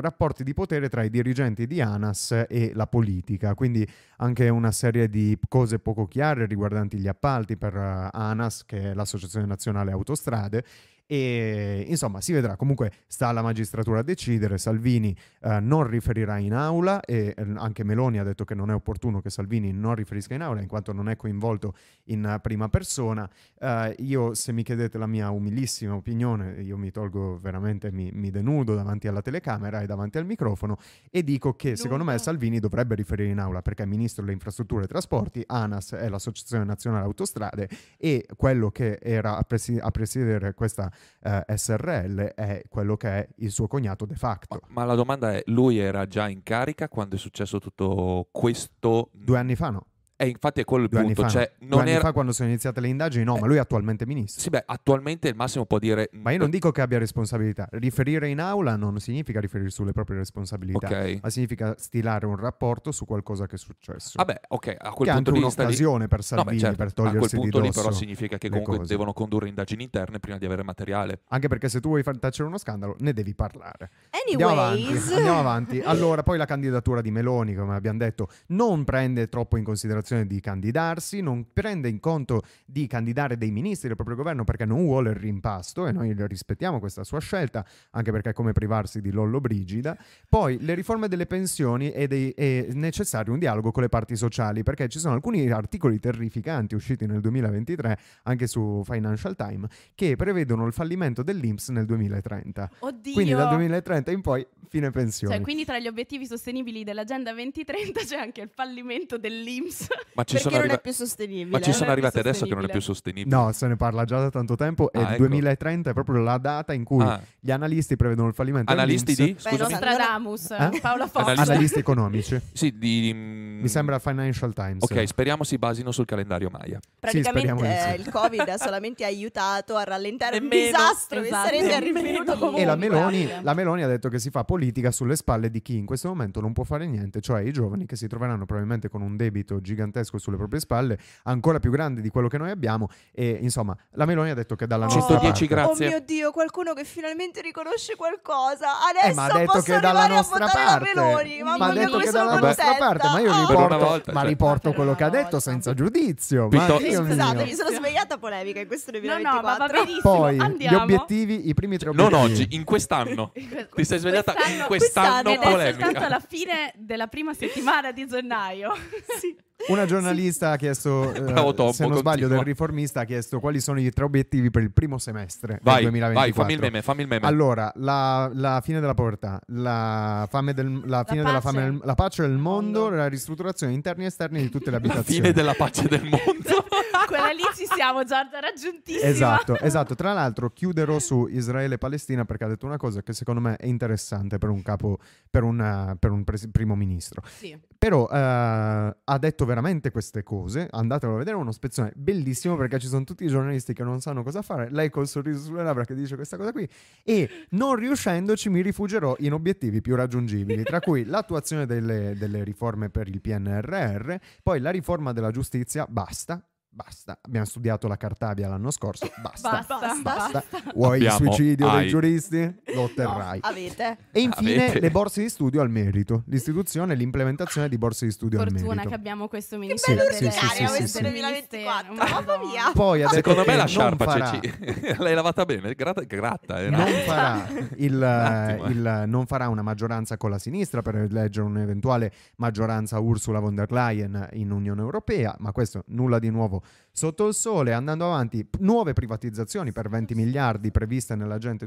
rapporti di potere tra i dirigenti di ANAS e la politica, quindi anche una serie di cose poco chiare riguardanti gli appalti per eh, ANAS, che è l'Associazione Nazionale Autostrade, E insomma, si vedrà. Comunque sta alla magistratura a decidere. Salvini eh, non riferirà in aula e eh, anche Meloni ha detto che non è opportuno che Salvini non riferisca in aula in quanto non è coinvolto in eh, prima persona. Eh, io, se mi chiedete la mia umilissima opinione, io mi tolgo veramente, mi, mi denudo davanti alla telecamera e davanti al microfono e dico che secondo me. Salvini dovrebbe riferire in aula perché è ministro delle infrastrutture e trasporti, ANAS è l'Associazione Nazionale Autostrade e quello che era a presiedere questa eh, SRL è quello che è il suo cognato de facto. Ma la domanda è, lui era già in carica quando è successo tutto questo? Due anni fa no, E infatti è quello il due anni punto, fa, cioè no. non Due anni era... fa quando sono iniziate le indagini no, ma lui è attualmente ministro. Sì, beh, attualmente il massimo può dire... Ma io non dico che abbia responsabilità. Riferire in aula non significa riferire sulle proprie responsabilità, Ok. ma significa stilare un rapporto su qualcosa che è successo. Vabbè, ok, a che quel è anche punto di vista lì... un'occasione per No, Salvini beh, certo, per a quel togliersi punto di lì però significa che comunque cose. devono condurre indagini interne prima di avere materiale. Anche perché se tu vuoi far tacere uno scandalo, ne devi parlare. Andiamo avanti, Anyways, andiamo avanti. Allora, poi la candidatura di Meloni, come abbiamo detto, non prende troppo in considerazione di candidarsi, non prende in conto di candidare dei ministri del proprio governo perché non vuole il rimpasto e noi rispettiamo questa sua scelta, anche perché è come privarsi di Lollo Brigida. Poi le riforme delle pensioni è, dei- è necessario un dialogo con le parti sociali perché ci sono alcuni articoli terrificanti usciti nel 2023 anche su Financial Times che prevedono il fallimento dell'Inps nel 2030. Oddio. Quindi dal 2030 in poi fine pensioni. Cioè, quindi tra gli obiettivi sostenibili dell'Agenda 2030 c'è anche il fallimento dell'IMSS. <laughs> Ma ci perché sono, non arriva- è più sostenibile. ma ci sono arrivate adesso che non è più sostenibile. No, se ne parla già da tanto tempo e Ah, il ecco. 2030 è proprio la data in cui Ah, gli analisti prevedono il fallimento analisti di? Beh, Nostradamus, Eh? Paola Fox. Analisti- Analisti economici. Sì, di... Mi sembra Financial Times. Ok, speriamo si basino sul calendario Maya. Praticamente sì. eh, il Covid ha solamente aiutato a rallentare un disastro che Esatto. arrivato comunque. E la Meloni, la Meloni ha detto che si fa politica sulle spalle di chi in questo momento non può fare niente, cioè i giovani che si troveranno probabilmente con un debito gigantesco sulle proprie spalle, ancora più grande di quello che noi abbiamo. E insomma, la Meloni ha detto che dalla Oh. nostra 110 parte. grazie. Oh mio Dio, qualcuno che finalmente riconosce qualcosa. Adesso Eh, ma ha detto posso che dalla arrivare a nostra votare parte. la Meloni. Ma ha detto che sono dalla nostra parte, ma io Oh. Riporto, volta, ma cioè. riporto quello che ha detto senza giudizio. Pitto- Scusate, mio. mi sono svegliata polemica in questo No, 2024. no, ma va benissimo. Poi Andiamo. gli obiettivi, i primi tre Non obiettivi. oggi, in quest'anno. <laughs> Ti sei svegliata in quest'anno quest'anno Ed è polemica. soltanto la fine della prima settimana di gennaio. <laughs> Una <laughs> giornalista ha chiesto, <laughs> eh, Bravo, Tombo, se non sbaglio, continua. del riformista ha chiesto quali sono i tre obiettivi per il primo semestre Vai, del 2024. vai, fammi il meme, fammi il meme. Allora, la, la fine della povertà, la, fame del, la fine della pace. fame del- la pace del mondo, Mondo. la ristrutturazione interni e esterni di tutte le La abitazioni. fine della pace del mondo. <laughs> Quella lì ci siamo, Giorgia, raggiuntissima. Esatto, esatto. Tra l'altro chiuderò su Israele e Palestina perché ha detto una cosa che secondo me è interessante per un capo, per, una- per un pres- primo ministro. Sì. Però eh, ha detto veramente queste cose. Andatelo a vedere, è uno spezzone bellissimo perché ci sono tutti i giornalisti che non sanno cosa fare. Lei col sorriso sulle labbra che dice questa cosa qui. E non riuscendoci mi rifugierò in obiettivi più raggiungibili, tra cui l'attuazione delle, delle riforme per il PNRR, poi la riforma della giustizia, basta. Basta, abbiamo studiato la Cartabia l'anno scorso. Basta, Basta, basta. Vuoi il Abbiamo- suicidio dei hai- giuristi? Lo otterrai. Avete. E infine Avete- le borse di studio al merito, l'istituzione e l'implementazione di borse di studio al Fortuna merito. che abbiamo questo Che ministero bello delle- ordinario del questo Ministero. 2024, Madonna. mamma mia. Poi Secondo me la sciarpa farà, Ceci. <laughs> L'hai lavata bene, gratta, gratta. eh. non farà, <laughs> il, eh. il- non farà una maggioranza con la sinistra per eleggere un'eventuale maggioranza Ursula von der Leyen in Unione Europea, ma questo nulla di nuovo sotto il sole. Andando avanti, nuove privatizzazioni per 20 miliardi previste nell'agenda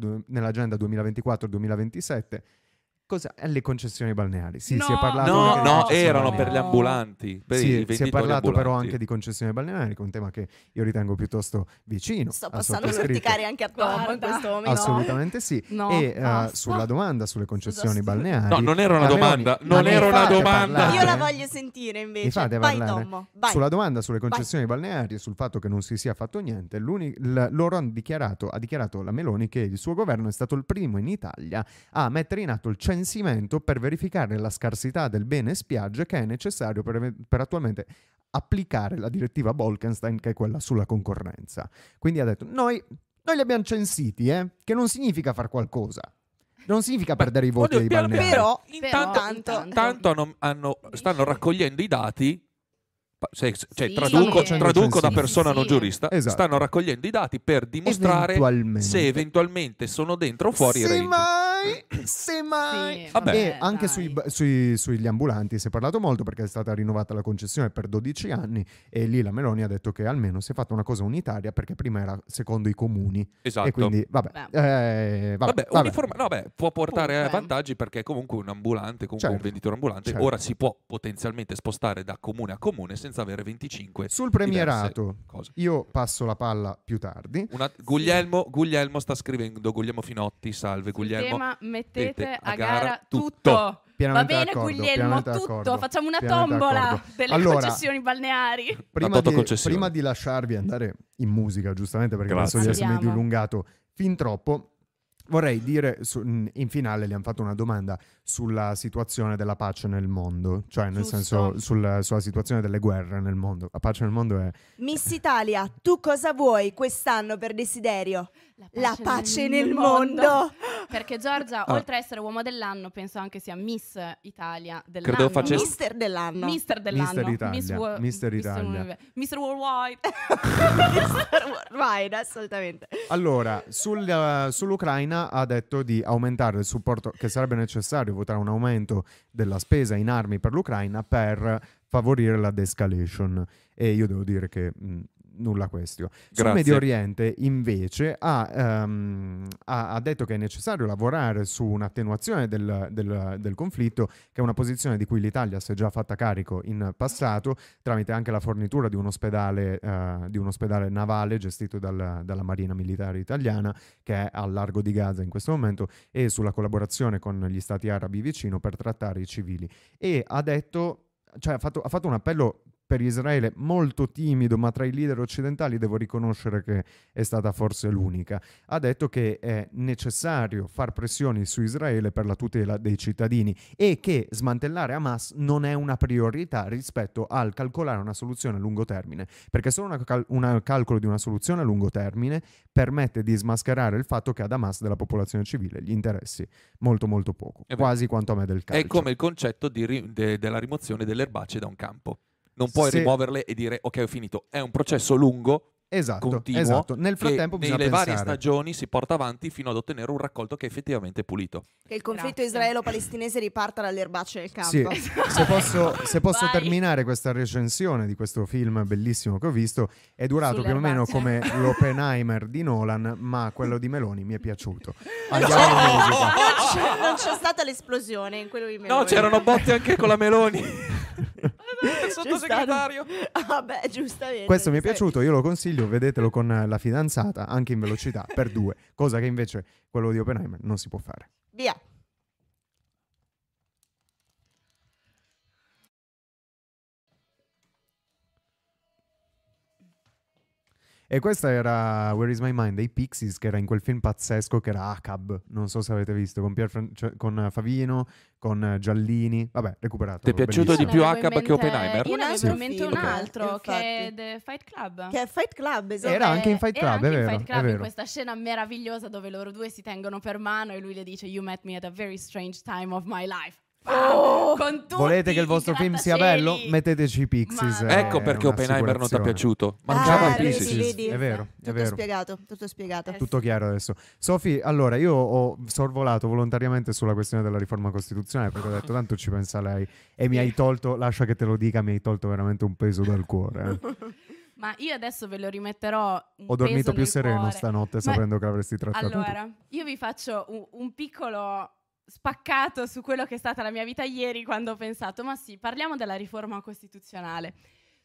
2024-2027. Cosa? Eh, Le concessioni balneari. Sì, si è No, parlato No, no, erano balneari. per gli ambulanti. Per i Sì, si è parlato però anche di concessioni balneari, che è un tema che io ritengo piuttosto vicino. Sto passando sottoscritto. l'urticaria anche a Tom in questo momento. Assolutamente sì. No, e eh, basta. sulla domanda sulle concessioni balneari. No, non era una domanda, Ma non era una domanda. parlare? Io la voglio sentire invece. fate Vai parlare? Tom, vai. Sulla domanda sulle concessioni balneari e sul fatto che non si sia fatto niente, l- loro hanno dichiarato, ha dichiarato la Meloni che il suo governo è stato il primo in Italia a mettere in atto il censimento per verificare la scarsità del bene spiagge che è necessario per, per attualmente applicare la direttiva Bolkenstein, che è quella sulla concorrenza. Quindi ha detto: Noi, noi li abbiamo censiti, eh? che non significa far qualcosa. Non significa perdere i voti Oddio, dei piano balneari. Però, Intanto, Però- intanto hanno- hanno- stanno raccogliendo i dati se- cioè, Sì. traduco, Sì. traduco da Sì, persona sì, non sì. giurista, Esatto. stanno raccogliendo i dati per dimostrare Eventualmente. se eventualmente sono dentro o fuori i Se range. Mai, se mai. Sì, Vabbè. E anche sui, sui- sugli ambulanti si è parlato molto perché è stata rinnovata la concessione per 12 anni e lì la Meloni ha detto che almeno si è fatta una cosa unitaria perché prima era secondo i comuni Esatto. e quindi vabbè, eh, vabbè, Vabbè, vabbè. uniforma- no, beh, può portare Comunque. vantaggi perché comunque un ambulante, comunque Certo, un venditore ambulante, certo. ora si può potenzialmente spostare da comune a comune senza avere 25 Sul premierato cose. io passo la palla più tardi. Una- Guglielmo, Guglielmo sta scrivendo, Guglielmo Finotti, salve Sul Guglielmo. Mettete a gara gara tutto. tutto. Pienamente Va bene d'accordo, Guglielmo, tutto. d'accordo, Facciamo una tombola d'accordo. delle Allora, concessioni balneari. Prima di, prima di lasciarvi andare in musica, giustamente perché Grazie. penso di essermi dilungato fin troppo, vorrei dire, su- in finale gli hanno fatto una domanda sulla situazione della pace nel mondo, cioè nel Giusto. senso sul- sulla situazione delle guerre nel mondo. La pace nel mondo è... Miss Italia, tu cosa vuoi quest'anno per desiderio? La pace nel mondo. <laughs> Perché Giorgia, Ah. oltre a essere uomo dell'anno, penso anche sia Miss Italia dell'anno. Credevo facesse- Mister dell'anno. Mister dell'anno. Mister Italia, Miss Wo- Mister Italia. Mister Worldwide. <laughs> Mister Worldwide, assolutamente. Allora, sul, eh, sull'Ucraina ha detto di aumentare il supporto, che sarebbe necessario votare un aumento della spesa in armi per l'Ucraina per favorire la de-escalation. E io devo dire che mh, nulla questio. Sul. Medio Oriente, invece, ha, ehm, ha- ha detto che è necessario lavorare su un'attenuazione del, del- del conflitto, che è una posizione di cui l'Italia si è già fatta carico in passato, tramite anche la fornitura di un ospedale, eh, di un ospedale navale gestito dal- dalla Marina Militare Italiana, che è al largo di Gaza in questo momento, e sulla collaborazione con gli stati arabi vicino per trattare i civili. E ha detto, cioè ha fatto, ha fatto un appello per Israele molto timido, ma tra i leader occidentali devo riconoscere che è stata forse l'unica. Ha detto che è necessario far pressioni su Israele per la tutela dei cittadini e che smantellare Hamas non è una priorità rispetto al calcolare una soluzione a lungo termine, perché solo una cal- un calcolo di una soluzione a lungo termine permette di smascherare il fatto che ad Hamas della popolazione civile gli interessi molto molto poco, quasi quanto a me del calcio. È come il concetto ri- de- della rimozione delle erbacce da un campo. Non puoi Se- rimuoverle e dire ok ho finito. È un processo lungo, Esatto, continuo, esatto. Nel frattempo bisogna nelle varie pensare. stagioni si porta avanti fino ad ottenere un raccolto che è effettivamente pulito. Che il conflitto Grazie. israelo-palestinese riparta dalle erbacce del campo. Sì, <laughs> se posso, se posso terminare questa recensione di questo film bellissimo che ho visto, è durato Sulle più o meno come l'Oppenheimer di Nolan, ma quello di Meloni mi è piaciuto. Non Andiamo c'è, alla musica. non c'è- non c'è stata l'esplosione in quello di Meloni. No, c'erano botte anche con la Meloni. <laughs> Il <laughs> sottosegretario. stato- Ah, beh, giustamente. Questo mi è sai. piaciuto, io lo consiglio, vedetelo con la fidanzata, anche in velocità, per due, cosa che invece quello di Oppenheimer non si può fare. Via. E questa era Where is My Mind dei Pixies, che era in quel film pazzesco che era ACAB, non so se avete visto, con, Pier Fran- cioè, con Favino, con Giallini, vabbè, recuperato. Ti è piaciuto Io di più Acab che Oppenheimer? Io ne avevo Sì. in mente un Film, altro che è The Fight Club. Che è Fight Club, esatto. Era anche in Fight Club, è in vero, Fight è Club, in questa scena meravigliosa dove loro due si tengono per mano e lui le dice You met me at a very strange time of my life. Oh! Con tutti Volete che il vostro film sia bello? Metteteci i Pixies. Ma- è Ecco perché Oppenheimer non ti un'assicurazione. piaciuto. Mancava Ah, il vedi, Pixies. vedi. È vero, è Tutto vero. spiegato, tutto spiegato. Eh, Tutto chiaro adesso. Sofi, allora io ho sorvolato volontariamente sulla questione della riforma costituzionale perché ho detto tanto ci pensa lei e mi hai tolto, lascia che te lo dica, mi hai tolto veramente un peso dal cuore. eh. <laughs> Ma io adesso ve lo rimetterò un Ho dormito peso più nel sereno cuore. stanotte Ma- sapendo che l'avresti trattato tu. Allora, io vi faccio un, un piccolo spaccato su quello che è stata la mia vita ieri quando ho pensato, ma sì, parliamo della riforma costituzionale.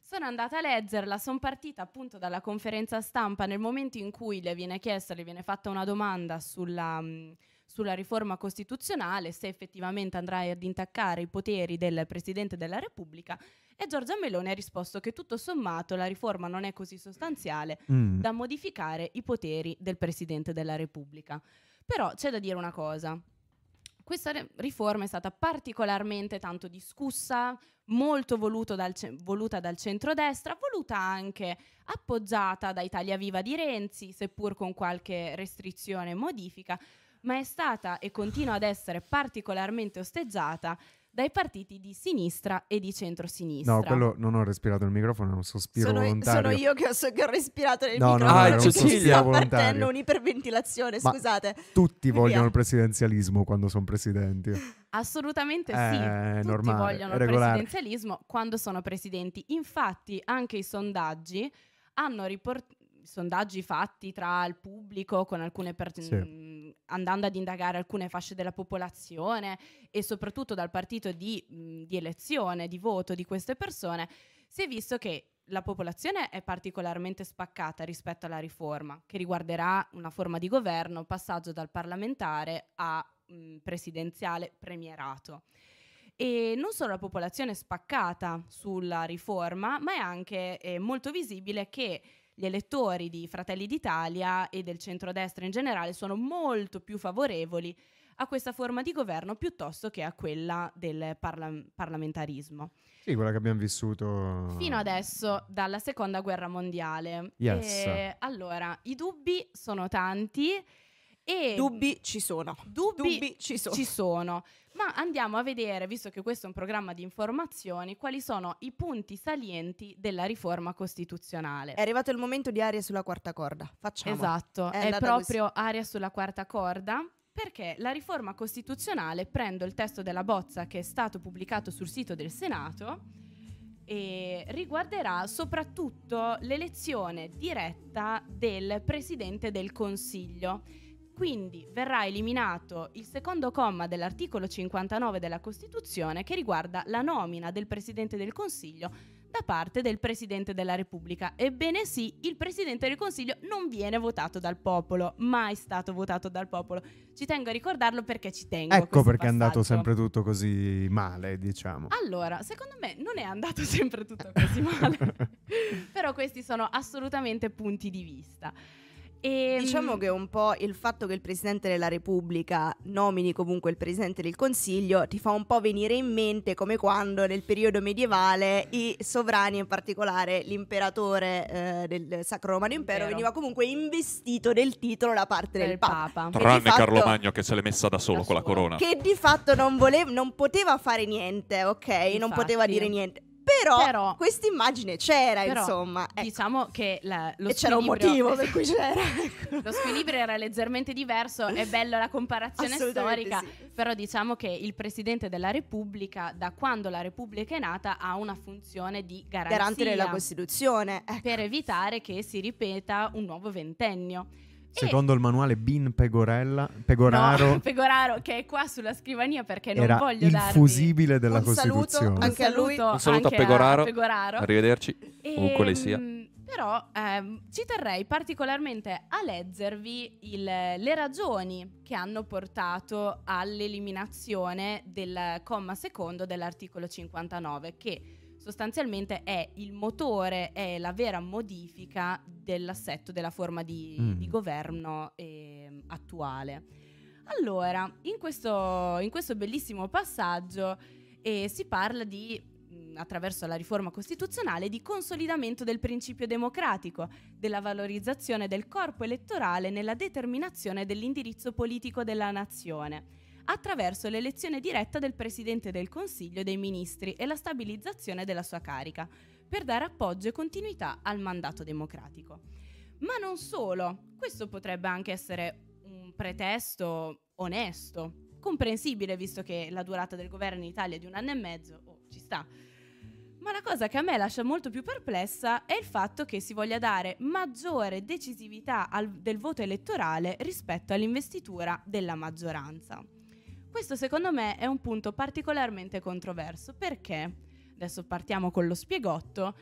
Sono andata a leggerla, sono partita appunto dalla conferenza stampa nel momento in cui le viene chiesta, le viene fatta una domanda sulla, mh, sulla riforma costituzionale, se effettivamente andrà ad intaccare i poteri del Presidente della Repubblica e Giorgia Meloni ha risposto che tutto sommato la riforma non è così sostanziale Mm. da modificare i poteri del Presidente della Repubblica. Però c'è da dire una cosa. Questa riforma è stata particolarmente tanto discussa, molto dal ce- voluta dal centrodestra, voluta anche appoggiata da Italia Viva di Renzi, seppur con qualche restrizione e modifica, ma è stata e continua ad essere particolarmente osteggiata dai partiti di sinistra e di centrosinistra. No, quello non ho respirato il microfono, è un sospiro Sono, volontario. sono io che ho, so- che ho respirato nel No, no, microfono. no, un mi Cecilia sta partendo un'iperventilazione, Ma scusate. Tutti vogliono il presidenzialismo quando sono presidenti. Assolutamente Eh, sì, è tutti normale, vogliono il presidenzialismo quando sono presidenti. Infatti anche i sondaggi hanno riportato sondaggi fatti tra il pubblico con alcune per- Sì. mh, andando ad indagare alcune fasce della popolazione e soprattutto dal partito di, mh, di elezione, di voto di queste persone, si è visto che la popolazione è particolarmente spaccata rispetto alla riforma, che riguarderà una forma di governo, passaggio dal parlamentare a mh, presidenziale premierato. E non solo la popolazione è spaccata sulla riforma, ma è anche eh, molto visibile che gli elettori di Fratelli d'Italia e del centrodestra in generale sono molto più favorevoli a questa forma di governo piuttosto che a quella del parla- parlamentarismo. Sì, quella che abbiamo vissuto. Fino adesso, dalla seconda guerra mondiale. Yes. E allora, i dubbi sono tanti e Dubbi ci sono. dubbi Dubbi ci sono. ci sono. Ma andiamo a vedere, visto che questo è un programma di informazioni, quali sono i punti salienti della riforma costituzionale. È arrivato il momento di aria sulla quarta corda. Facciamo. Esatto, È è, proprio aria sulla quarta corda. Perché la riforma costituzionale, prendo il testo della bozza che è stato pubblicato sul sito del Senato, e riguarderà soprattutto l'elezione diretta del Presidente del Consiglio. Quindi verrà eliminato il secondo comma dell'articolo 59 della Costituzione che riguarda la nomina del Presidente del Consiglio da parte del Presidente della Repubblica. Ebbene sì, il Presidente del Consiglio non viene votato dal popolo, mai stato votato dal popolo. Ci tengo a ricordarlo perché ci tengo. Ecco perché è andato passaggio. sempre tutto così male, diciamo. Allora, secondo me non è andato <laughs> sempre tutto così male, <laughs> però questi sono assolutamente punti di vista. E, Diciamo che un po' il fatto che il Presidente della Repubblica nomini comunque il Presidente del Consiglio ti fa un po' venire in mente come quando nel periodo medievale i sovrani, in particolare l'imperatore eh, del Sacro Romano Impero, Vero. veniva comunque investito del titolo da parte del del Papa. Papa. Tranne fatto- Carlo Magno che se l'è messa da solo Da con la solo. corona. Che di fatto non, volev- non poteva fare niente, ok? Non Infatti. poteva dire niente. Però, Però- questa immagine c'era, Però, insomma. ecco. Diciamo che la- lo e c'era un motivo per cui c'era. <laughs> ecco. Lo squilibrio era leggermente diverso, è bella la comparazione storica, sì. però diciamo che il Presidente della Repubblica, da quando la Repubblica è nata, ha una funzione di garanzia Garante della Costituzione. ecco. per evitare che si ripeta un nuovo ventennio. E- Secondo il manuale Bin Pegorella, Pegoraro No, <laughs> Pegoraro che è qua sulla scrivania perché non era voglio il darvi fusibile della Un saluto Costituzione. un anche a lui. saluto, Un saluto a Pegoraro. Pegoraro. Arrivederci. Ovunque lei Ehm, sia. Però ehm, ci terrei particolarmente a leggervi il- le ragioni che hanno portato all'eliminazione del comma secondo dell'articolo 59, che sostanzialmente è il motore, è la vera modifica dell'assetto della forma di, Mm. di governo ehm, attuale. Allora, in questo, in questo bellissimo passaggio eh, si parla di, mh, attraverso la riforma costituzionale, di consolidamento del principio democratico, della valorizzazione del corpo elettorale nella determinazione dell'indirizzo politico della nazione, attraverso l'elezione diretta del Presidente del Consiglio dei Ministri e la stabilizzazione della sua carica, per dare appoggio e continuità al mandato democratico. Ma non solo, questo potrebbe anche essere un pretesto onesto, comprensibile visto che la durata del governo in Italia è di un anno e mezzo, oh, ci sta. Ma la cosa che a me lascia molto più perplessa è il fatto che si voglia dare maggiore decisività al- del voto elettorale rispetto all'investitura della maggioranza. Questo secondo me è un punto particolarmente controverso perché, adesso partiamo con lo spiegotto,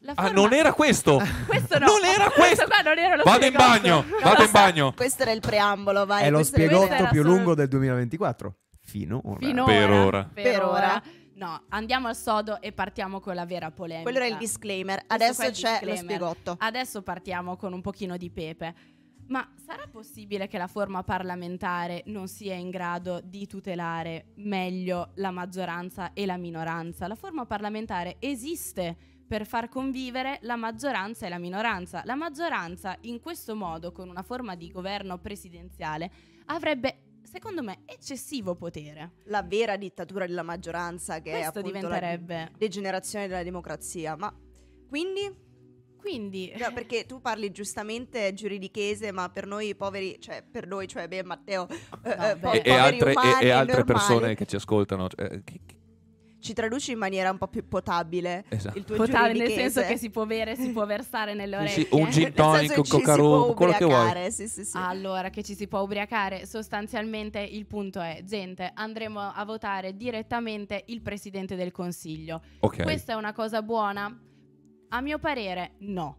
la Ah, non era questo! <laughs> questo no. Non era questo! qua non era lo Vado in bagno, No, vado in bagno. Questo era il preambolo, vai. È lo questo spiegotto più solo- lungo del 2024. Finora. Finora, Per ora. Per, Per ora. ora. No, andiamo al sodo e partiamo con la vera polemica. Quello era il disclaimer. Questo Adesso c'è lo disclaimer. spiegotto. Adesso partiamo con un pochino di pepe. Ma sarà possibile che la forma parlamentare non sia in grado di tutelare meglio la maggioranza e la minoranza? La forma parlamentare esiste per far convivere la maggioranza e la minoranza. La maggioranza in questo modo, con una forma di governo presidenziale, avrebbe secondo me, eccessivo potere. La vera dittatura della maggioranza che è Questo appunto diventerebbe. la degenerazione della democrazia. Ma quindi Quindi, No, perché tu parli giustamente giuridichese, ma per noi poveri, cioè per noi, cioè beh, Matteo, eh, eh, po- E, e altre, e- umani e altre normali, persone che ci ascoltano. eh, che- che- ci traduci in maniera un po' più potabile esatto. il tuo potale nel senso che si può bere, si può versare nelle orecchie. sì, un gin tonic, un che ci si coca quello che vuoi. ubriacare, Sì, sì, sì. Allora, che ci si può ubriacare, sostanzialmente il punto è, gente, andremo a votare direttamente il Presidente del Consiglio. Ok, Questa è una cosa buona? A mio parere no.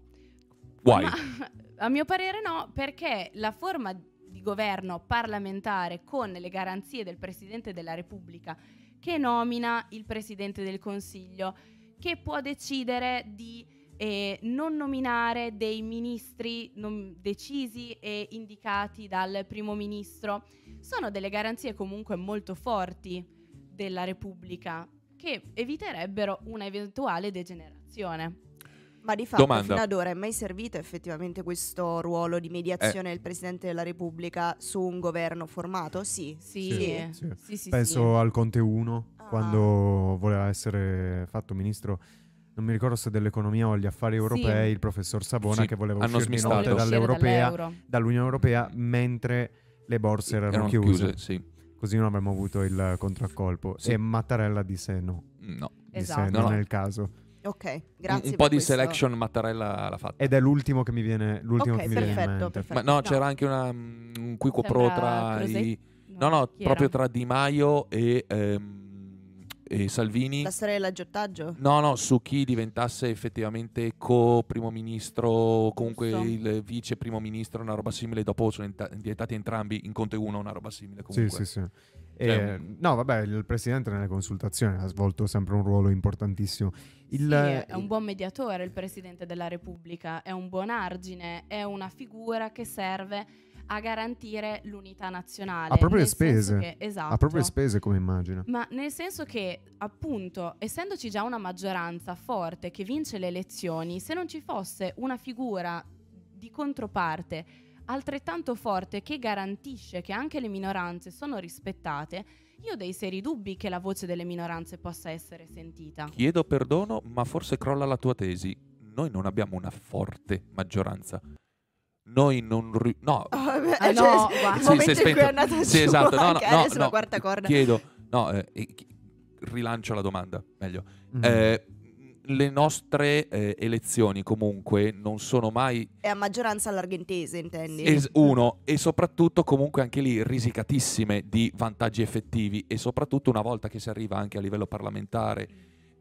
Why? Ma, <laughs> a mio parere no, perché la forma di governo parlamentare con le garanzie del Presidente della Repubblica che nomina il Presidente del Consiglio, che può decidere di eh, non nominare dei ministri non- decisi e indicati dal Primo Ministro, sono delle garanzie comunque molto forti della Repubblica che eviterebbero una eventuale degenerazione. Ma di fatto Domanda. fino ad ora è mai servito effettivamente questo ruolo di mediazione Eh. del Presidente della Repubblica su un governo formato? Sì. Sì, Sì, sì, sì. sì, sì, Penso al Conte 1, Ah. quando voleva essere fatto ministro, non mi ricordo se dell'economia o agli affari europei, Sì. il professor Savona Sì, che voleva hanno uscire di notte dall'Europea, dall'euro. dall'Unione Europea mentre le borse erano, Erano chiuse. chiuse, sì. Così non avremmo avuto il contraccolpo. Sì. E Mattarella disse no, No. disse Esatto. non No, no. è il caso. Ok, Un, grazie un po' per di questo. selection Mattarella l'ha fatta. Ed è l'ultimo che mi viene, l'ultimo Ok, che mi viene in perfetto, mente. perfetto. Ma no, No. c'era anche una, mm, un quico pro tra i... No, no, chi proprio era? tra Di Maio e, ehm, e Salvini. La storia dell'aggiottaggio? No, no, su chi diventasse effettivamente co-primo ministro, comunque Giusto. il vice primo ministro, una roba simile. Dopo sono enta- diventati entrambi in Conte 1 una roba simile. Sì, Comunque. sì, sì. E, Cioè, no, vabbè, il presidente nelle consultazioni ha svolto sempre un ruolo importantissimo. Il, Sì, è un buon mediatore il Presidente della Repubblica, è un buon argine, è una figura che serve a garantire l'unità nazionale. Nel senso spese. che- esatto. ha proprio le spese, come immagino. Ma nel senso che, appunto, essendoci già una maggioranza forte che vince le elezioni, se non ci fosse una figura di controparte altrettanto forte che garantisce che anche le minoranze sono rispettate, io ho dei seri dubbi che la voce delle minoranze possa essere sentita. Chiedo perdono, ma forse crolla la tua tesi. Noi non abbiamo una forte maggioranza. Noi non... ri- no, <laughs> Ah, beh, Ah, cioè, no, il guarda. Sì, momento si è in cui è andata Sì, giù esatto. No, no, anche no, no. quarta corda. chiedo... No, eh, rilancio la domanda, meglio. Mhm. Eh, le nostre eh, elezioni comunque non sono mai È a maggioranza larghentese, intendi? Es- uno, e soprattutto comunque anche lì risicatissime di vantaggi effettivi e soprattutto una volta che si arriva anche a livello parlamentare